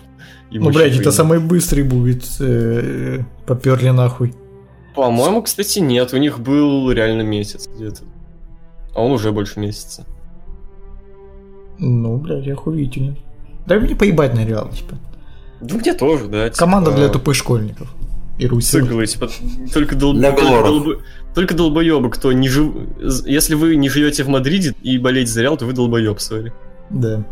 Ну, блядь, это самый быстрый будет. э, Поперли нахуй. По-моему, кстати, нет, у них был реально месяц где-то. А он уже больше месяца. Ну, блядь, охуительно. Да мне поебать на Реал, типа. Да мне тоже, да. типа, Команда для тупых школьников. И Руси. Циклы, типа, только, дол... Для только, долбо- только долбоебы, кто не жив... Если вы не живете в Мадриде и болеете за Реал, то вы долбоеб, сори. Да.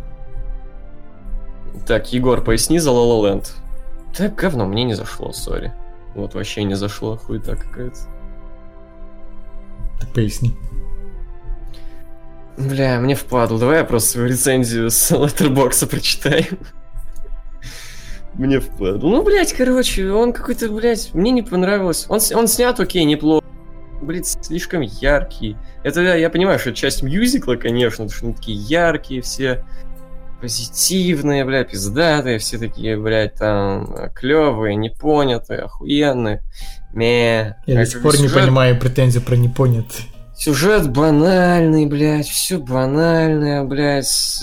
Так, Егор, поясни за La La Land. Так, говно, мне не зашло, сори. Вот вообще не зашло, хуета какая-то. Ты поясни. Бля, мне впадло. Давай я просто свою рецензию с Letterboxd прочитаю. Мне впадло. Ну, блядь, короче, он какой-то, блядь, мне не понравилось. Он, он снят, окей, неплохо. Блядь, слишком яркий. Это я, я понимаю, что это часть мюзикла, конечно, потому что они такие яркие все, позитивные, бля, пиздатые, все такие, блядь, там, клевые, непонятые, охуенные. Ме. Я до сих пор не сюжет- понимаю претензий про непонятый. Сюжет банальный, блядь, все банальное, блядь.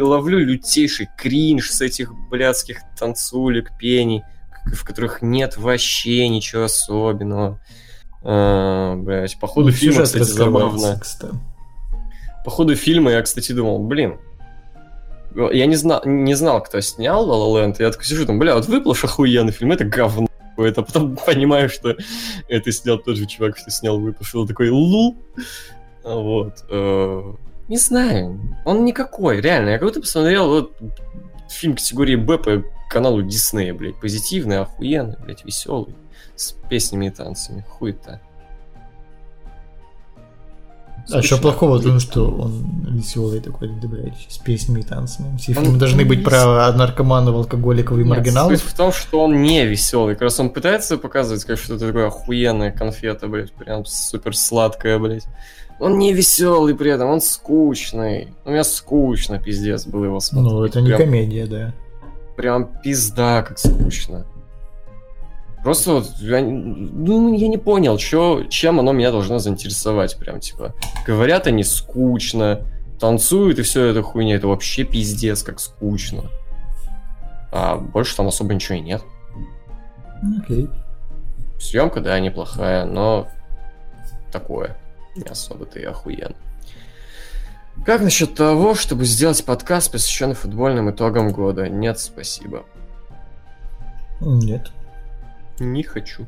Ловлю лютейший кринж с этих блядских танцулек, пений, в которых нет вообще ничего особенного. А, блядь, по ходу Ну, фильма, кстати, забавно. кстати. По ходу фильма я, кстати, думал, блин, я не знал, не знал, кто снял La La Land, я такой сижу, там, бля, вот выплыл охуенный фильм, это говно какое-то, потом понимаю, что это снял тот же чувак, что снял выпущил, такой, лул, А вот, э, не знаю, он никакой, реально, я как будто посмотрел вот фильм категории Б по каналу Диснея, блядь, позитивный, охуенный, блядь, веселый, с песнями и танцами, хуй-то. А что плохого в том, что он веселый такой, да, блядь, с песнями и танцами. Все фильмы должны быть вес- про наркоманов, алкоголиков и Нет, маргиналов. Суть в том, что он не веселый. Как раз он пытается показывать, как что-то такое охуенное конфета, блядь, прям супер сладкая, блядь. Он не веселый при этом, он скучный. У меня скучно, пиздец, было его смотреть. Ну, это не прям, комедия, да. прям пизда, как скучно. Просто вот, я, не- ну, я не понял, чё, чем оно меня должно заинтересовать. Прям, типа, говорят они скучно, танцуют и все это хуйня. Это вообще пиздец, как скучно. А больше там особо ничего и нет. Окей. Съемка, да, неплохая, но такое. Не особо-то и охуенно. Как насчет того, чтобы сделать подкаст, посвященный футбольным итогам года? Нет, спасибо. Нет. Не хочу.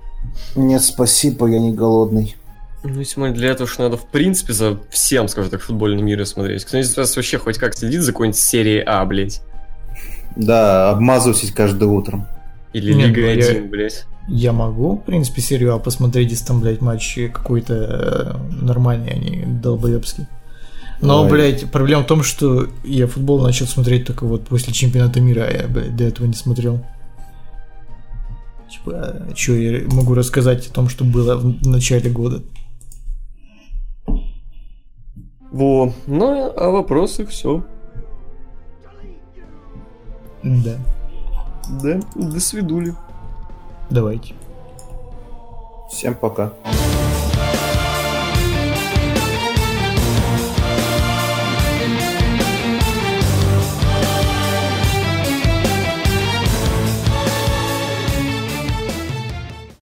Нет, спасибо, я не голодный. Ну, если мы для этого, что надо, в принципе, за всем, скажем так, футбольный мир смотреть. Кто-нибудь из вас вообще хоть как следит за какой-нибудь серией А, блядь? Да, обмазываюсь каждое утром. Или Не, Лига ну, я- 1, блядь? Я могу, в принципе, серию А посмотреть, если там, блядь, матч какой-то э, нормальный, а не долбоебский. Но, Давай. блядь, проблема в том, что я футбол начал смотреть только вот после чемпионата мира, а я, блядь, до этого не смотрел. Типа, что я могу рассказать о том, что было в начале года? Во. Ну, а вопросы все. Да, Да, до свидули. давайте. Всем пока.